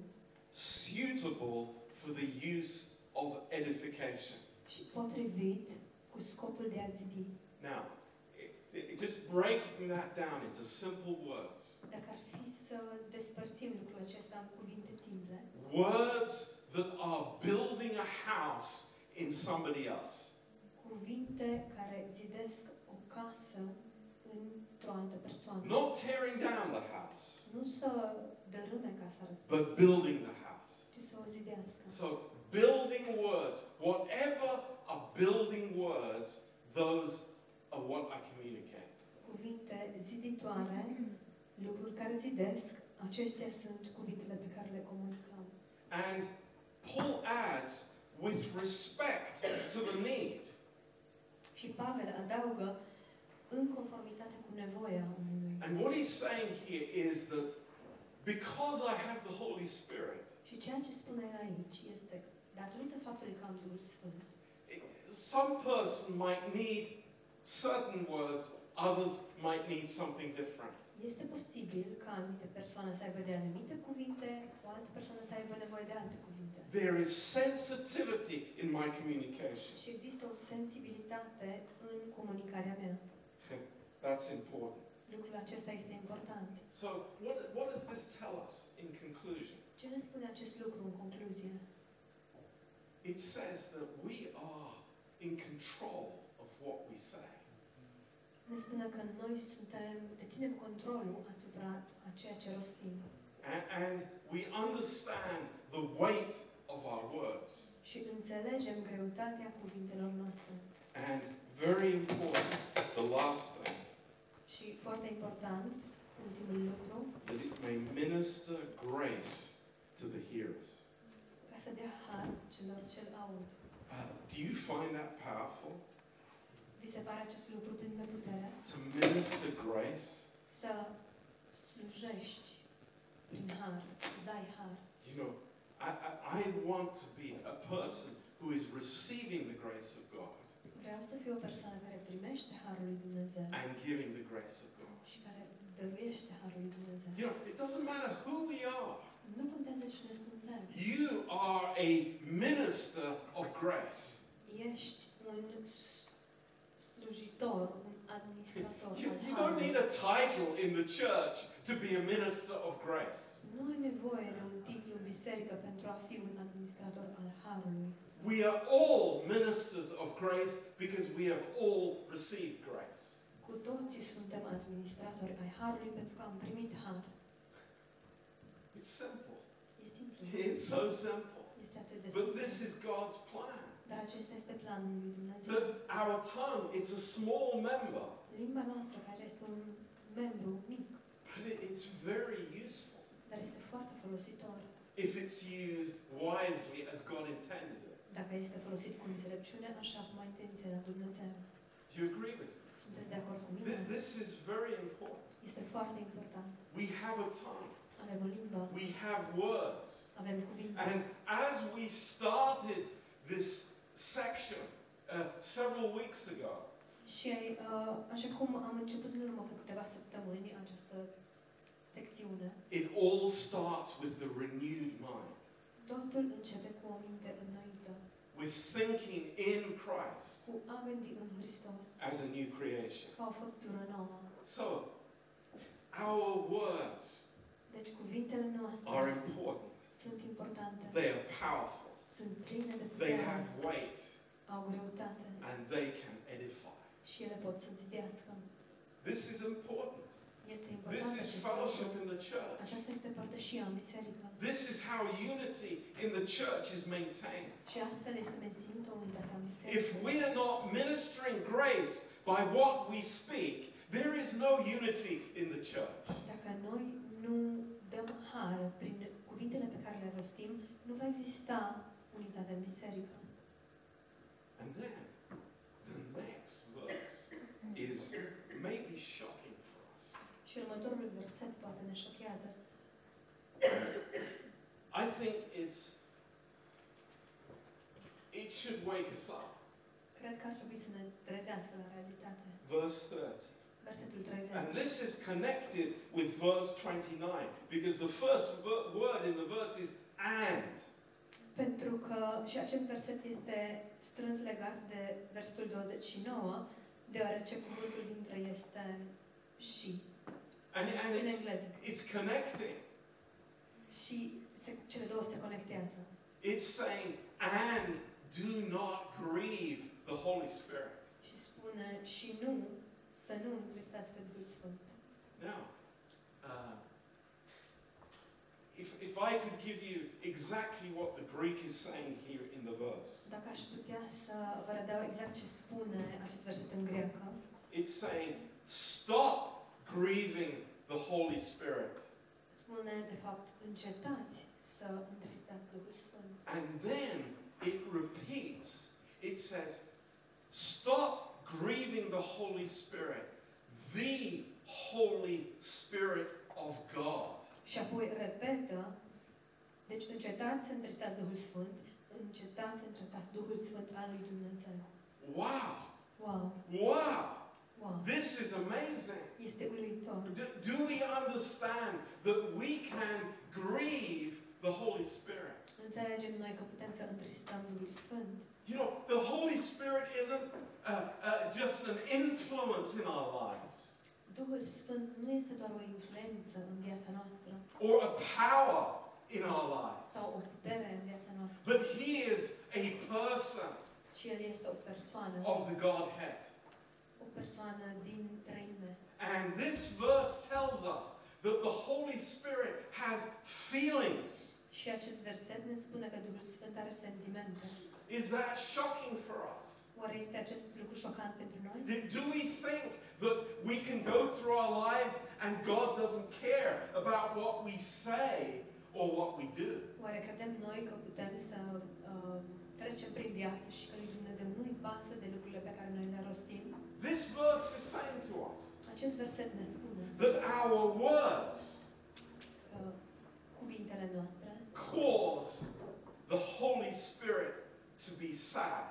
Speaker 1: suitable for the use of edification.
Speaker 2: și potrivit cu scopul de a zidi.
Speaker 1: Now, it, it- just breaking that down into simple words,
Speaker 2: Dacă ar fi să despărțim lucrul acesta în cuvinte simple,
Speaker 1: words that are building a house in somebody else.
Speaker 2: cuvinte care zidesc o casă într-o altă persoană.
Speaker 1: Not tearing down the house,
Speaker 2: Nu să dărâme casa respectivă,
Speaker 1: but building the house.
Speaker 2: ci să o zidească.
Speaker 1: So, building words, whatever are building words, those are what I communicate.
Speaker 2: Cuvinte ziditoare, lucruri care zidesc, acestea sunt cuvintele pe care le comunicăm.
Speaker 1: And Paul adds, with respect to the need.
Speaker 2: Și Pavel adaugă în conformitate cu nevoia omului.
Speaker 1: And what he's saying here is that because I have the Holy Spirit,
Speaker 2: Și ceea ce spune el aici este că, datorită faptului că am Duhul Sfânt,
Speaker 1: it- some person might need certain words, others might need something different.
Speaker 2: Este posibil ca anumite persoane să aibă de anumite cuvinte, o altă persoană să aibă nevoie de alte cuvinte.
Speaker 1: There is sensitivity in my communication.
Speaker 2: Și există o sensibilitate în comunicarea mea.
Speaker 1: That's important.
Speaker 2: Lucrul acesta este important.
Speaker 1: So, what, what does this tell us in conclusion?
Speaker 2: Ce ne spune acest lucru în concluzie?
Speaker 1: It says that we are in control of what we say.
Speaker 2: Ne spune că noi suntem, deținem controlul asupra a ceea ce rostim.
Speaker 1: A- and we understand the weight of our words.
Speaker 2: Și înțelegem greutatea cuvintelor noastre.
Speaker 1: And very important, the last thing,
Speaker 2: Și foarte important, ultimul lucru,
Speaker 1: that it may minister grace to the hearers.
Speaker 2: ca să dea har celor ce aud.
Speaker 1: Uh, do you find that powerful?
Speaker 2: Vi se pare acest lucru plin de putere?
Speaker 1: To minister grace?
Speaker 2: Să slujești prin har, să dai har.
Speaker 1: You know, I, I, I want to be a person who is receiving the grace of God
Speaker 2: Vreau să fiu o persoană care primește harul lui Dumnezeu
Speaker 1: and giving the grace of God.
Speaker 2: și care dăruiește harul lui Dumnezeu.
Speaker 1: You know, it doesn't matter who we are.
Speaker 2: Nu contează cine suntem.
Speaker 1: You are a minister of grace.
Speaker 2: Ești un s- slujitor, un administrator
Speaker 1: You, you don't need a title in the church to be a minister of grace.
Speaker 2: Nu ai nevoie de un titlu în biserică pentru a fi un administrator al harului.
Speaker 1: We are all ministers of grace because we have all received grace.
Speaker 2: Cu toții suntem administratori ai harului pentru că am primit har.
Speaker 1: It's simple.
Speaker 2: E simplu.
Speaker 1: It's so simple.
Speaker 2: Este atât de
Speaker 1: But this is God's plan.
Speaker 2: Dar acesta este planul lui Dumnezeu.
Speaker 1: That our tongue, it's a small member,
Speaker 2: Limba noastră, care este un membru mic,
Speaker 1: but it's very useful
Speaker 2: dar este foarte folositor
Speaker 1: if it's used wisely as God intended it.
Speaker 2: dacă este folosit cu înțelepciune, așa cum a intenționat Dumnezeu.
Speaker 1: Do you agree with me?
Speaker 2: Sunteți de acord cu mine?
Speaker 1: This is very important.
Speaker 2: Este foarte important.
Speaker 1: We have a tongue.
Speaker 2: Avem o limbă,
Speaker 1: We have words.
Speaker 2: avem cuvinte.
Speaker 1: And as we started this section uh, several weeks ago,
Speaker 2: Și uh, așa cum am început în urmă cu câteva săptămâni această secțiune,
Speaker 1: it all starts with the renewed mind,
Speaker 2: totul începe cu o minte înnoită,
Speaker 1: with thinking in Christ
Speaker 2: cu a gândi în Hristos,
Speaker 1: as a new creation.
Speaker 2: ca o făptură nouă.
Speaker 1: So, our words
Speaker 2: Deci cuvintele noastre
Speaker 1: are important.
Speaker 2: sunt importante,
Speaker 1: They are powerful.
Speaker 2: Sunt pline de
Speaker 1: They
Speaker 2: putere,
Speaker 1: have weight
Speaker 2: au greutate
Speaker 1: and they can edify.
Speaker 2: și ele pot să zidească.
Speaker 1: This is important.
Speaker 2: Este
Speaker 1: This
Speaker 2: important
Speaker 1: is
Speaker 2: acest
Speaker 1: fellowship
Speaker 2: lucru.
Speaker 1: in the church.
Speaker 2: Aceasta este părtășia în biserică.
Speaker 1: This is how unity in the church is maintained.
Speaker 2: Și astfel este menținută unitatea în biserică.
Speaker 1: If we are not ministering grace by what we speak, there is no unity in the church.
Speaker 2: Dacă noi nu dăm har prin cuvintele pe care le rostim, nu va exista biserică.
Speaker 1: And then the next verse is maybe shocking for us.
Speaker 2: Și următorul verset poate ne șochează.
Speaker 1: I think it's it should wake us up.
Speaker 2: Cred că ar trebui să ne trezească la realitate.
Speaker 1: Verse 30.
Speaker 2: Versetul 30.
Speaker 1: And this is connected with verse 29 because the first word in the verse is and.
Speaker 2: Pentru că și acest verset este strâns legat de versetul 29, deoarece cuvântul dintre este și
Speaker 1: And, and
Speaker 2: în
Speaker 1: it's,
Speaker 2: engleză.
Speaker 1: it's connecting.
Speaker 2: Și se, cele două se conectează.
Speaker 1: It's saying, and do not grieve the Holy Spirit.
Speaker 2: Și spune și nu, să nu întristați pe Duhul Sfânt.
Speaker 1: Now, uh, if, if I could give you exactly what the Greek is saying here in the verse,
Speaker 2: Dacă aș putea să vă redau exact ce spune acest verset în greacă,
Speaker 1: it's saying, stop grieving the Holy Spirit.
Speaker 2: spune de fapt încetați să întristați Duhul Sfânt.
Speaker 1: And then it repeats, it says, stop grieving the Holy Spirit, the Holy Spirit of God.
Speaker 2: Și apoi repetă, deci încetați să întristați Duhul Sfânt, încetați să întristați Duhul Sfânt al lui Dumnezeu.
Speaker 1: Wow!
Speaker 2: Wow,
Speaker 1: Wow!
Speaker 2: wow.
Speaker 1: This is amazing.
Speaker 2: Este uluitor.
Speaker 1: Do, do we understand that we can grieve the Holy Spirit?
Speaker 2: Înțelegem noi că putem să întristăm Duhul Sfânt.
Speaker 1: You know, the Holy Spirit isn't uh, uh, just an influence in our lives
Speaker 2: Duhul Sfânt nu este doar o influență în viața noastră
Speaker 1: or a power in our lives,
Speaker 2: sau o putere în viața noastră,
Speaker 1: but He is a person
Speaker 2: ci El este o persoană,
Speaker 1: of the Godhead.
Speaker 2: o persoană din treime.
Speaker 1: And this verse tells us that the Holy Spirit has feelings.
Speaker 2: Și acest verset ne spune că Duhul Sfânt are sentimente.
Speaker 1: Is that shocking for us?
Speaker 2: Oare este acest lucru șocant pentru noi?
Speaker 1: Do we think we can go through our lives and God doesn't care about what we say or what we do?
Speaker 2: Oare credem noi că putem să uh, trecem prin viață și că lui Dumnezeu nu-i pasă de lucrurile pe care noi le rostim?
Speaker 1: This verse is saying to us
Speaker 2: Acest verset ne spune
Speaker 1: that our words
Speaker 2: că cuvintele noastre
Speaker 1: cause the Holy Spirit to be sad.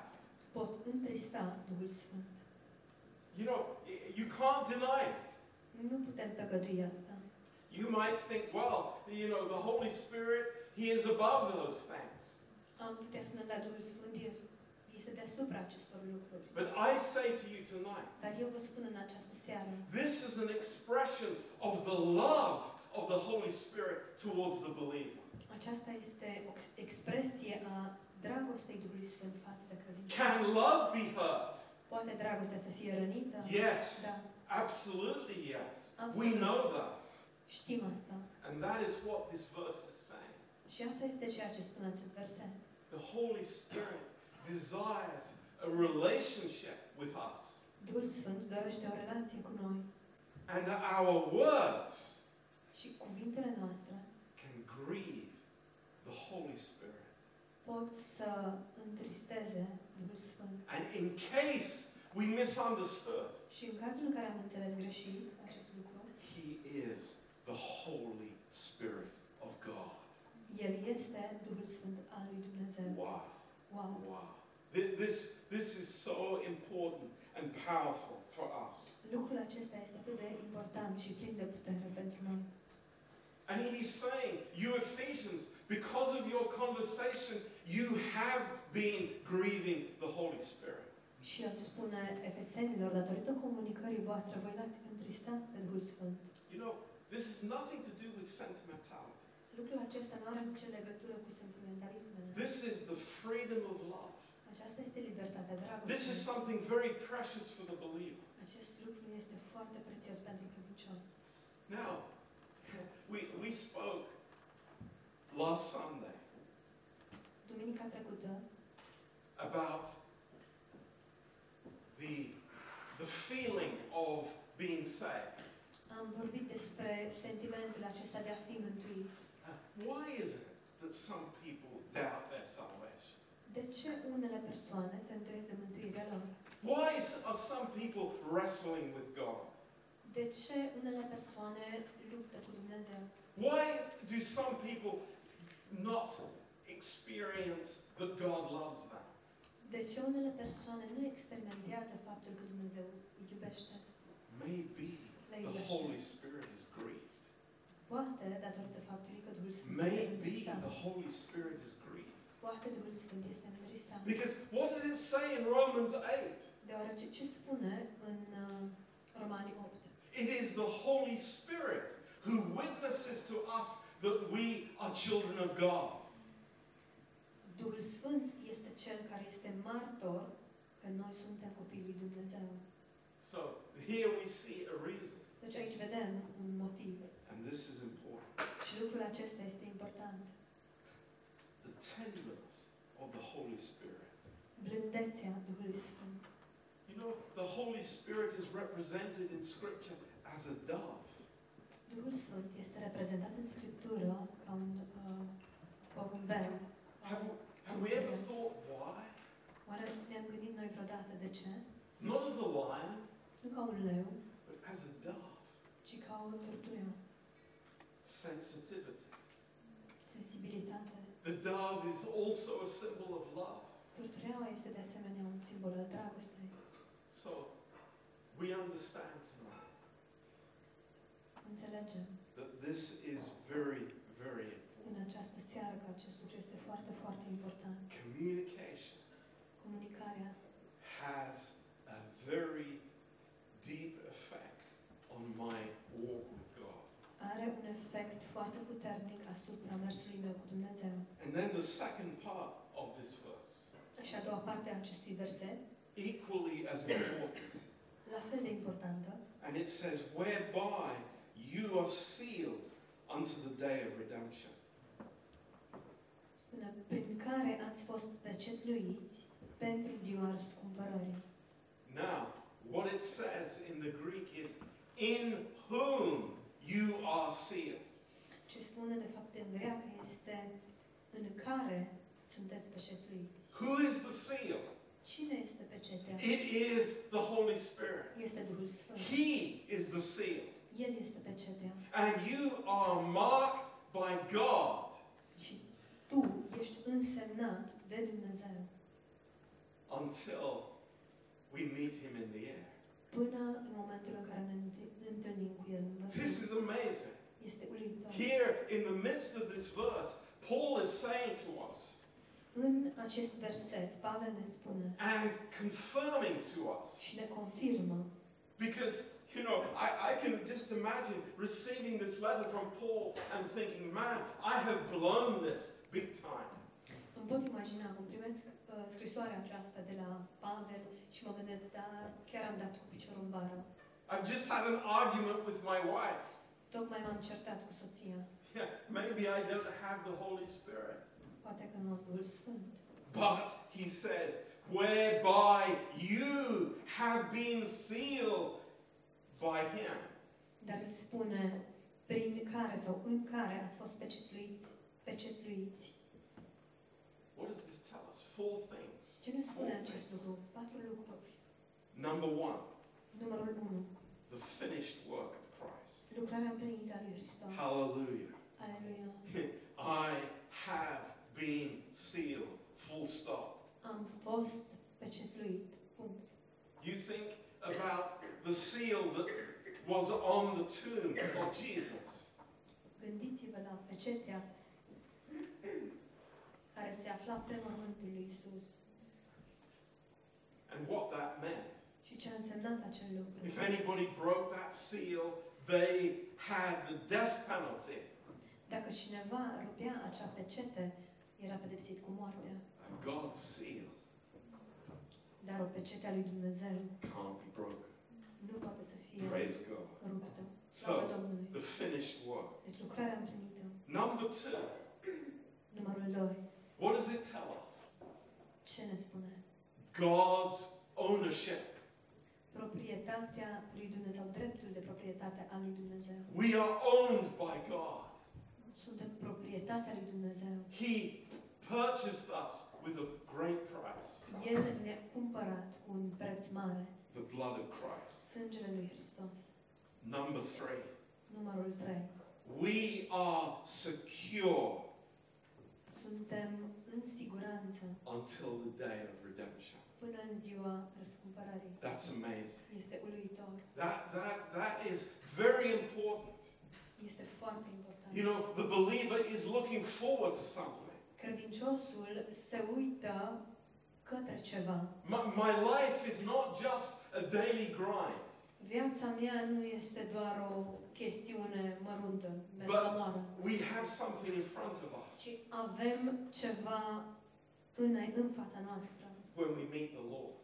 Speaker 2: pot întrista Duhul Sfânt.
Speaker 1: You know, you can't deny it.
Speaker 2: Nu putem tăgădui asta.
Speaker 1: You might think, well, you know, the Holy Spirit, He is above those things.
Speaker 2: Am putea spune, dar Duhul Sfânt este, este deasupra acestor lucruri.
Speaker 1: But I say to you tonight,
Speaker 2: Dar eu vă spun în această seară,
Speaker 1: this is an expression of the love of the Holy Spirit towards the believer.
Speaker 2: aceasta este o expresie a dragostei Duhului Sfânt față de.
Speaker 1: Can love be hurt?
Speaker 2: Poate dragostea să fie rănită?
Speaker 1: Yes,
Speaker 2: Da,
Speaker 1: absolutely yes. We
Speaker 2: Absolut.
Speaker 1: know that.
Speaker 2: știm asta.
Speaker 1: And that is what this verse is saying.
Speaker 2: Și asta este ceea ce spune acest verset.
Speaker 1: The Holy Spirit desires a relationship with us.
Speaker 2: Duhul Sfânt dorește o relație cu noi
Speaker 1: And that our words
Speaker 2: și cuvintele noastre
Speaker 1: can grieve the Holy Spirit.
Speaker 2: pot să întristeze Duhul Sfânt.
Speaker 1: And in case we misunderstood,
Speaker 2: Și în cazul în care am înțeles greșit acest lucru,
Speaker 1: He is the Holy Spirit of God.
Speaker 2: El este Duhul Sfânt al lui Dumnezeu.
Speaker 1: Wow.
Speaker 2: Wow!
Speaker 1: Wow. This, this is so important and powerful for us.
Speaker 2: Lucrul acesta este atât de important și plin de putere pentru noi.
Speaker 1: And he's saying, you Ephesians, because of your conversation, you have been grieving the Holy Spirit.
Speaker 2: Și el spune Efesenilor, datorită comunicării voastre, voi l-ați întristat pe Duhul Sfânt.
Speaker 1: You know, this has nothing to do with sentimentality.
Speaker 2: Lucrul acesta nu are nicio legătură cu sentimentalismele.
Speaker 1: This is the freedom of love.
Speaker 2: Aceasta este libertatea
Speaker 1: This is
Speaker 2: dragostei.
Speaker 1: something very precious for the believer.
Speaker 2: Acest lucru este foarte prețios pentru credincios.
Speaker 1: Now, we, we spoke last Sunday
Speaker 2: Duminica trecută
Speaker 1: about the, the feeling of being saved.
Speaker 2: am vorbit despre sentimentul acesta de a fi mântuit.
Speaker 1: Uh, Why is it that some people doubt their salvation?
Speaker 2: De ce unele persoane se întoiesc de mântuirea lor?
Speaker 1: Why are some people wrestling with God?
Speaker 2: De ce unele persoane luptă cu Dumnezeu?
Speaker 1: Why do some people not experience that God loves them?
Speaker 2: De ce unele persoane nu experimentează faptul că Dumnezeu îi iubește?
Speaker 1: Maybe the. Holy Spirit is grieved.
Speaker 2: Poate datorită faptului că Duhul Sfânt este
Speaker 1: Maybe the Holy Spirit is grieved.
Speaker 2: Poate Duhul Sfânt este întristat.
Speaker 1: Because what does it say in Romans 8?
Speaker 2: Deoarece ce spune în uh, Romani 8?
Speaker 1: It is the Holy Spirit who witnesses to us that we are children of God.
Speaker 2: Duhul Sfânt este cel care este martor că noi suntem copiii lui Dumnezeu.
Speaker 1: So here we see a reason,
Speaker 2: Deci aici vedem un motiv.
Speaker 1: and this is important.
Speaker 2: Și lucrul acesta este important.
Speaker 1: The tenderness of the Holy Spirit.
Speaker 2: Blândețea Duhului Sfânt.
Speaker 1: You know, the Holy Spirit is represented in Scripture as a dove.
Speaker 2: Duhul Sfânt este reprezentat în Scriptură ca un uh, porumbel.
Speaker 1: Have, have we ever thought why?
Speaker 2: Oare ne-am gândit noi vreodată de ce?
Speaker 1: Not as a lion,
Speaker 2: Nu ca un leu,
Speaker 1: but as a dove.
Speaker 2: ci ca o turturea.
Speaker 1: Sensitivity.
Speaker 2: Sensibilitate.
Speaker 1: The dove is also a symbol of love.
Speaker 2: Turtureaua este de asemenea un simbol al dragostei.
Speaker 1: So we understand tonight
Speaker 2: Înțelegem
Speaker 1: that this is very, very
Speaker 2: în
Speaker 1: important.
Speaker 2: această seară că acest lucru este foarte, foarte important.
Speaker 1: Communication
Speaker 2: Comunicarea
Speaker 1: has a very deep effect on my walk with God.
Speaker 2: are un efect foarte puternic asupra mersului meu cu Dumnezeu.
Speaker 1: And then the second part of this verse,
Speaker 2: Și a doua parte a acestui verset,
Speaker 1: equally as important,
Speaker 2: la fel de importantă,
Speaker 1: and it says, whereby you are sealed unto the day of redemption.
Speaker 2: Spune, prin care ați fost pecetluiți pentru ziua răscumpărării.
Speaker 1: Now, what it says in the Greek is, in whom you are sealed.
Speaker 2: Ce spune de fapt în greacă este în care sunteți pecetluiți.
Speaker 1: Who is the seal?
Speaker 2: Cine este pecetea?
Speaker 1: It is the Holy Spirit.
Speaker 2: Este Duhul Sfânt.
Speaker 1: He is the seal.
Speaker 2: El este pecetea.
Speaker 1: And you are marked by God
Speaker 2: Și tu ești însemnat de Dumnezeu
Speaker 1: until we meet Him in the air.
Speaker 2: până în momentul în care ne întâlnim cu El în
Speaker 1: This is amazing.
Speaker 2: Este uluitor.
Speaker 1: Here, in the midst of this verse, Paul is saying to us
Speaker 2: În acest verset, Pavel ne spune
Speaker 1: and confirming to us
Speaker 2: și ne confirmă
Speaker 1: Because, you know, I, I can just imagine receiving this letter from Paul and thinking, man, I have blown this big time.
Speaker 2: Îmi pot imagina cum primesc uh, scrisoarea aceasta de la Pavel și mă gândesc, dar chiar am dat cu piciorul în bară.
Speaker 1: I've just had an argument with my wife.
Speaker 2: Tocmai m-am certat cu soția.
Speaker 1: Yeah, maybe I don't have the Holy Spirit.
Speaker 2: Poate că nu am Duhul Sfânt.
Speaker 1: But he says, whereby you have been sealed by him.
Speaker 2: Dar spune prin care sau în care ați fost pecetluiți, pecetluiți.
Speaker 1: What does this tell us? Four things.
Speaker 2: Ce ne spune
Speaker 1: Four
Speaker 2: acest
Speaker 1: things.
Speaker 2: lucru? Patru lucruri.
Speaker 1: Number one,
Speaker 2: Numărul 1.
Speaker 1: the finished work of Christ.
Speaker 2: Lucrarea împlinită a lui Hristos.
Speaker 1: Hallelujah. I have been sealed. Full stop.
Speaker 2: Am fost pecetluit. Punct.
Speaker 1: You think about the seal that was on the tomb of Jesus.
Speaker 2: Gândiți-vă la pecetea care se afla pe mormântul lui Isus.
Speaker 1: And what that meant.
Speaker 2: Și ce a însemnat acel lucru.
Speaker 1: If anybody broke that seal, they had the death penalty.
Speaker 2: Dacă cineva rupea acea pecete, era pedepsit cu moartea.
Speaker 1: And God's seal
Speaker 2: Dar o pecete a lui Dumnezeu
Speaker 1: can't be broken.
Speaker 2: nu poate să fie
Speaker 1: Praise God.
Speaker 2: ruptă.
Speaker 1: So,
Speaker 2: Slavă Domnului.
Speaker 1: the finished work.
Speaker 2: Deci lucrarea împlinită.
Speaker 1: Number two,
Speaker 2: Numărul 2.
Speaker 1: what does it tell us?
Speaker 2: Ce ne spune?
Speaker 1: God's ownership.
Speaker 2: Proprietatea lui Dumnezeu, dreptul de proprietate a lui Dumnezeu.
Speaker 1: We are owned by God.
Speaker 2: Suntem proprietatea lui Dumnezeu.
Speaker 1: He purchased us with a great price,
Speaker 2: El ne-a cumpărat cu un preț mare.
Speaker 1: the blood of Christ.
Speaker 2: Sângele lui Hristos.
Speaker 1: Number three,
Speaker 2: Numărul 3.
Speaker 1: we are secure.
Speaker 2: suntem în siguranță
Speaker 1: until the day of redemption.
Speaker 2: până în ziua răscumpărării.
Speaker 1: That's amazing.
Speaker 2: Este uluitor.
Speaker 1: That, that, that is very important.
Speaker 2: Este foarte important.
Speaker 1: You know, the believer is looking forward to something.
Speaker 2: Credinciosul se uită către ceva.
Speaker 1: My, my life is not just a daily grind.
Speaker 2: Viața mea nu este doar o chestiune măruntă, mers
Speaker 1: But-
Speaker 2: la moară,
Speaker 1: We have something in front of us
Speaker 2: ci avem ceva în, în fața noastră.
Speaker 1: when we meet the Lord.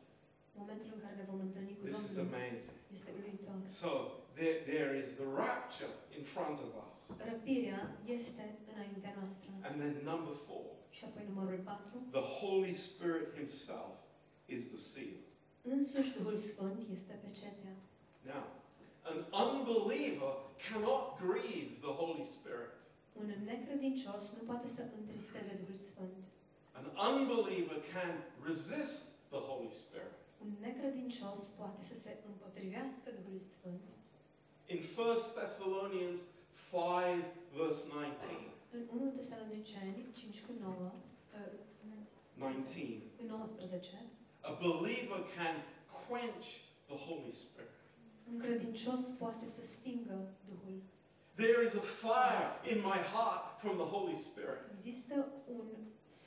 Speaker 2: Momentul în care ne vom întâlni cu
Speaker 1: This is
Speaker 2: Domnul
Speaker 1: amazing.
Speaker 2: este uluitor.
Speaker 1: So there, there is the rapture in front of us.
Speaker 2: Răpirea este înaintea noastră.
Speaker 1: And then number four,
Speaker 2: Și apoi numărul 4.
Speaker 1: the Holy Spirit Himself is the seal.
Speaker 2: Însuși Duhul Sfânt este pecetea.
Speaker 1: Now, an unbeliever cannot grieve the Holy Spirit.
Speaker 2: Un necredincios nu poate să întristeze Duhul Sfânt.
Speaker 1: An unbeliever can resist the Holy Spirit.
Speaker 2: Un necredincios poate să se împotrivească Duhului Sfânt.
Speaker 1: In 1 Thessalonians 5, verse 19,
Speaker 2: În 1 Tesaloniceni 5 cu 9, uh,
Speaker 1: 19,
Speaker 2: cu 19,
Speaker 1: a believer can quench the Holy Spirit.
Speaker 2: un credincios poate să stingă Duhul.
Speaker 1: There is a fire in my heart from the Holy Spirit,
Speaker 2: Există un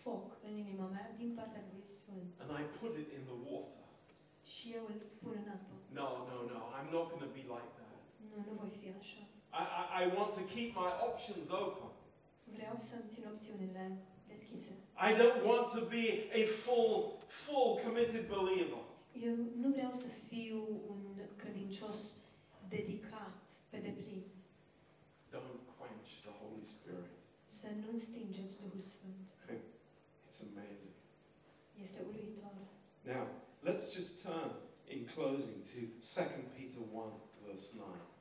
Speaker 2: foc în inima mea din partea Duhului Sfânt
Speaker 1: and I put it in the water.
Speaker 2: și eu îl pun în apă.
Speaker 1: No, no, no, I'm not going to be like that.
Speaker 2: Nu, nu voi fi așa.
Speaker 1: I, I, I want to keep my options open.
Speaker 2: Vreau să-mi țin opțiunile deschise.
Speaker 1: I don't want to be a full, full committed believer.
Speaker 2: Eu nu vreau să fiu un credincios dedicat pe deplin.
Speaker 1: Don't quench the Holy Spirit.
Speaker 2: Să nu stingeți Duhul Sfânt.
Speaker 1: It's amazing.
Speaker 2: Este uluitor.
Speaker 1: Now, let's just turn in closing to 2 Peter 1, verse 9.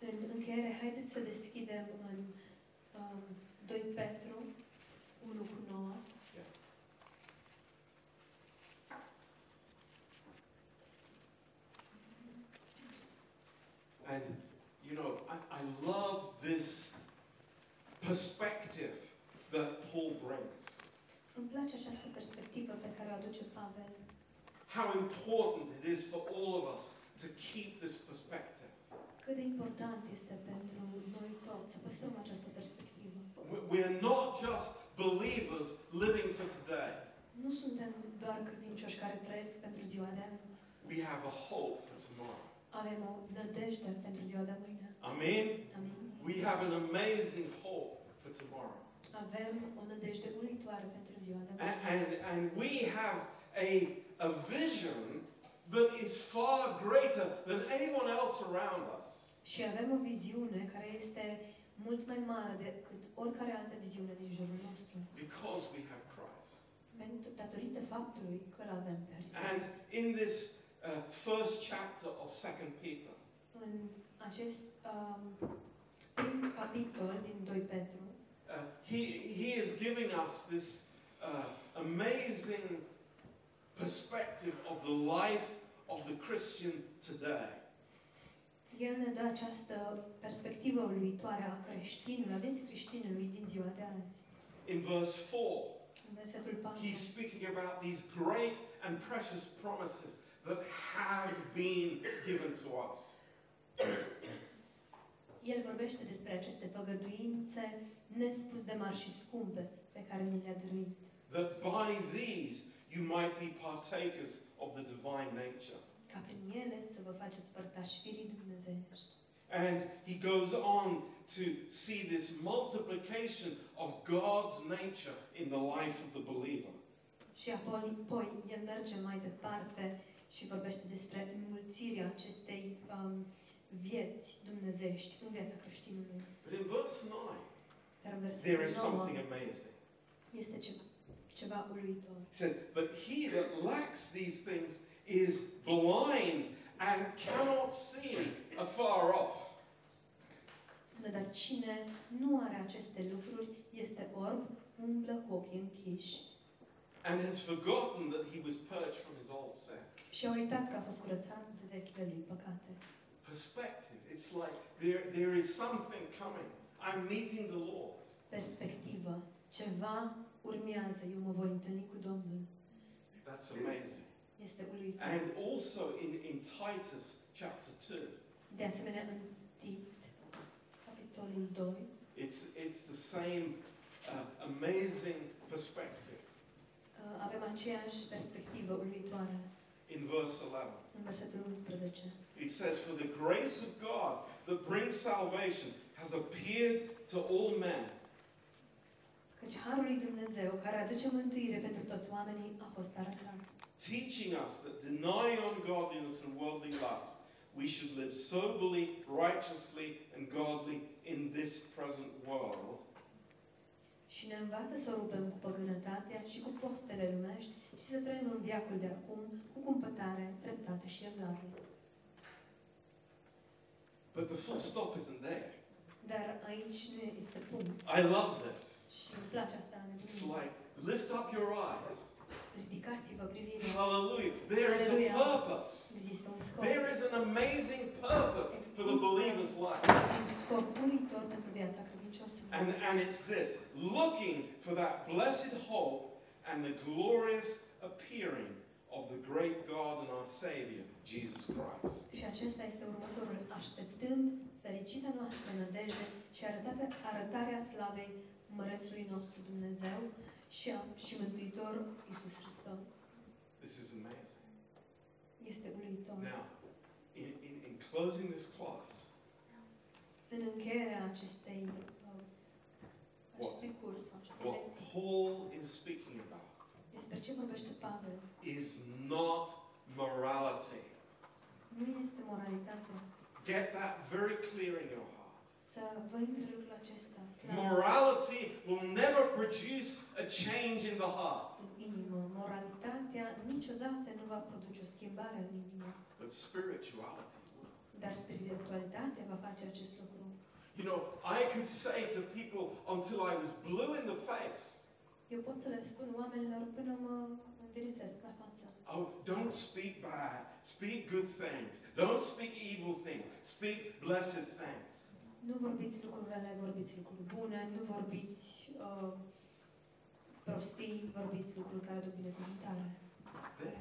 Speaker 2: În încheiere, haideți să deschidem în um, 2 Petru 1 cu 9.
Speaker 1: And, you know, I, I love this perspective that Paul brings.
Speaker 2: Îmi place această perspectivă pe care o aduce Pavel.
Speaker 1: How important it is for all of us to keep this perspective.
Speaker 2: Cât de important este pentru noi toți să păstrăm această perspectivă.
Speaker 1: We- We're not just believers living for today.
Speaker 2: Nu suntem doar credincioși care trăiesc pentru ziua de azi.
Speaker 1: We have a hope for tomorrow.
Speaker 2: Avem o nădejde pentru ziua de mâine.
Speaker 1: Amen?
Speaker 2: Amin.
Speaker 1: We have an amazing hope for tomorrow.
Speaker 2: Avem o nădejde uluitoare pentru ziua de
Speaker 1: And,
Speaker 2: mâine.
Speaker 1: and, and we have a, a vision that is far greater than anyone else around us.
Speaker 2: Și avem o viziune care este mult mai mare decât oricare altă viziune din jurul nostru.
Speaker 1: Because we have Christ.
Speaker 2: Pentru, datorită faptului că îl avem pe
Speaker 1: And
Speaker 2: Hristos.
Speaker 1: in this uh, first chapter of 2 Peter,
Speaker 2: În acest um, prim capitol din 2 Petru,
Speaker 1: uh, he, he is giving us this uh, amazing perspective of the life of the Christian today.
Speaker 2: el ne dă această perspectivă uluitoare a creștinului, a vieții creștinului din ziua de azi.
Speaker 1: In verse 4,
Speaker 2: În versetul 4,
Speaker 1: he's speaking about these great and precious promises that have been given to us.
Speaker 2: el vorbește despre aceste făgăduințe nespus de mari și scumpe pe care ni le-a dăruit.
Speaker 1: That by these you might be partakers of the divine nature.
Speaker 2: Ca prin ele să vă faceți părtași firii dumnezeiești.
Speaker 1: And he goes on to see this multiplication of God's nature in the life of the believer.
Speaker 2: Și apoi, apoi el merge mai departe și vorbește despre înmulțirea acestei um, vieți dumnezești în viața creștinului.
Speaker 1: But in verse 9,
Speaker 2: Dar în
Speaker 1: there is
Speaker 2: versetul 9
Speaker 1: something amazing.
Speaker 2: este ce, ceva uluitor.
Speaker 1: It says, But he that lacks these things is blind and cannot see afar off.
Speaker 2: Spune, dar cine nu are aceste lucruri este orb, umblă cu ochii închiși
Speaker 1: and has forgotten that he was purged from his old sin.
Speaker 2: și a uitat că a fost curățat de vechile lui păcate.
Speaker 1: Perspective. It's like there, there is something coming. I'm meeting the Lord.
Speaker 2: Perspectivă, ceva urmează, eu mă voi întâlni cu Domnul.
Speaker 1: That's amazing.
Speaker 2: Este uluitor.
Speaker 1: And also in, in Titus chapter 2,
Speaker 2: De asemenea, în Tit, capitolul 2,
Speaker 1: it's, it's the same uh, amazing perspective.
Speaker 2: uh, avem aceeași perspectivă uluitoare
Speaker 1: In verse 11,
Speaker 2: în versetul 11.
Speaker 1: it says, For the grace of God that brings salvation has appeared to all men.
Speaker 2: Căci Harul lui Dumnezeu, care aduce mântuire pentru toți oamenii, a fost arătat.
Speaker 1: teaching us that denying ungodliness and worldly lust, we should live soberly, righteously, and godly in this present world,
Speaker 2: Și ne învață să rupem cu păgânătatea și cu poftele lumești și să trăim în viacul de acum cu cumpătare, dreptate și evlavie.
Speaker 1: but the full stop isn't there.
Speaker 2: Dar aici nu este punct.
Speaker 1: I love this.
Speaker 2: Și îmi place asta la
Speaker 1: It's
Speaker 2: nebunii.
Speaker 1: like, lift up your eyes.
Speaker 2: Ridicați-vă privirea.
Speaker 1: Hallelujah. There is a
Speaker 2: Hallelujah.
Speaker 1: purpose.
Speaker 2: Există un scop.
Speaker 1: There is an amazing purpose for the believer's life.
Speaker 2: Un scop uluitor pentru viața credinciosului.
Speaker 1: And, and it's this looking for that blessed hope and the glorious appearing of the great God and our Savior, Jesus Christ.
Speaker 2: Și acesta este următorul, așteptând fericita noastră nădejde și arătarea, arătarea slavei Mărețului nostru Dumnezeu și, și Mântuitor Iisus Hristos.
Speaker 1: This is amazing.
Speaker 2: Este uluitor.
Speaker 1: Now, in, in, in closing this class,
Speaker 2: În încheierea acestei, uh, acestui curs, acestei
Speaker 1: what
Speaker 2: lecții,
Speaker 1: Paul is speaking about
Speaker 2: despre ce vorbește Pavel,
Speaker 1: is not morality.
Speaker 2: nu este moralitatea.
Speaker 1: Get that very clear in your heart.
Speaker 2: Să vă intre lucrul acesta clar
Speaker 1: Morality will never produce a change in the heart,
Speaker 2: în inimă. Moralitatea niciodată nu va produce o schimbare în inimă,
Speaker 1: but spirituality will.
Speaker 2: dar spiritualitatea va face acest lucru.
Speaker 1: You know, I could say to people until I was blue in the face,
Speaker 2: Eu pot să le spun oamenilor până mă învirițesc la față.
Speaker 1: oh, don't speak bad, speak good things. Don't speak evil things, speak blessed things.
Speaker 2: Nu vorbiți lucruri rele, vorbiți lucruri bune, nu vorbiți uh, prostii, vorbiți lucruri care aduc binecuvântare.
Speaker 1: Then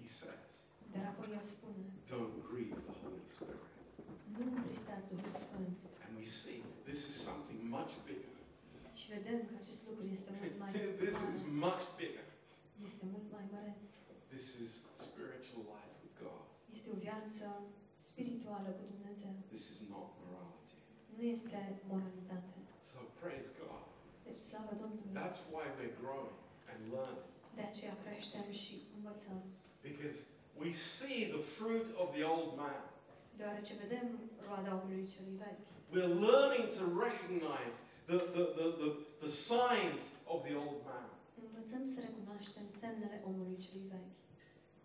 Speaker 1: he says,
Speaker 2: Dar apoi el spune,
Speaker 1: don't grieve the Holy Spirit.
Speaker 2: nu întristați Duhul Sfânt.
Speaker 1: And we see this is something much bigger.
Speaker 2: Și vedem că acest lucru este mult mai
Speaker 1: this is much bigger.
Speaker 2: este mult mai măreț.
Speaker 1: This is spiritual life with God.
Speaker 2: Este o viață spirituală cu Dumnezeu.
Speaker 1: This is not morality.
Speaker 2: Nu este moralitate.
Speaker 1: So praise God.
Speaker 2: Deci slavă Domnului.
Speaker 1: That's why we're growing and learning.
Speaker 2: De aceea creștem și învățăm.
Speaker 1: Because we see the fruit of the old man.
Speaker 2: Deoarece vedem roada omului celui vechi.
Speaker 1: We're learning to recognize the, the, the, the, the signs of the old man.
Speaker 2: Învățăm să recunoaștem semnele omului celui vechi.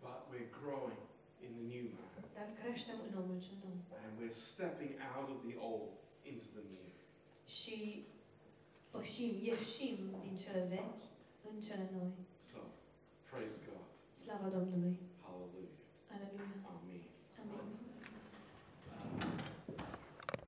Speaker 1: But we're growing in the new man.
Speaker 2: Dar creștem în omul cel nou.
Speaker 1: And we're stepping out of the old into the new.
Speaker 2: Și pășim, ieșim din cele vechi în cele noi.
Speaker 1: So, praise God.
Speaker 2: Slava Domnului!
Speaker 1: Hallelujah.
Speaker 2: Aleluia!
Speaker 1: Amen.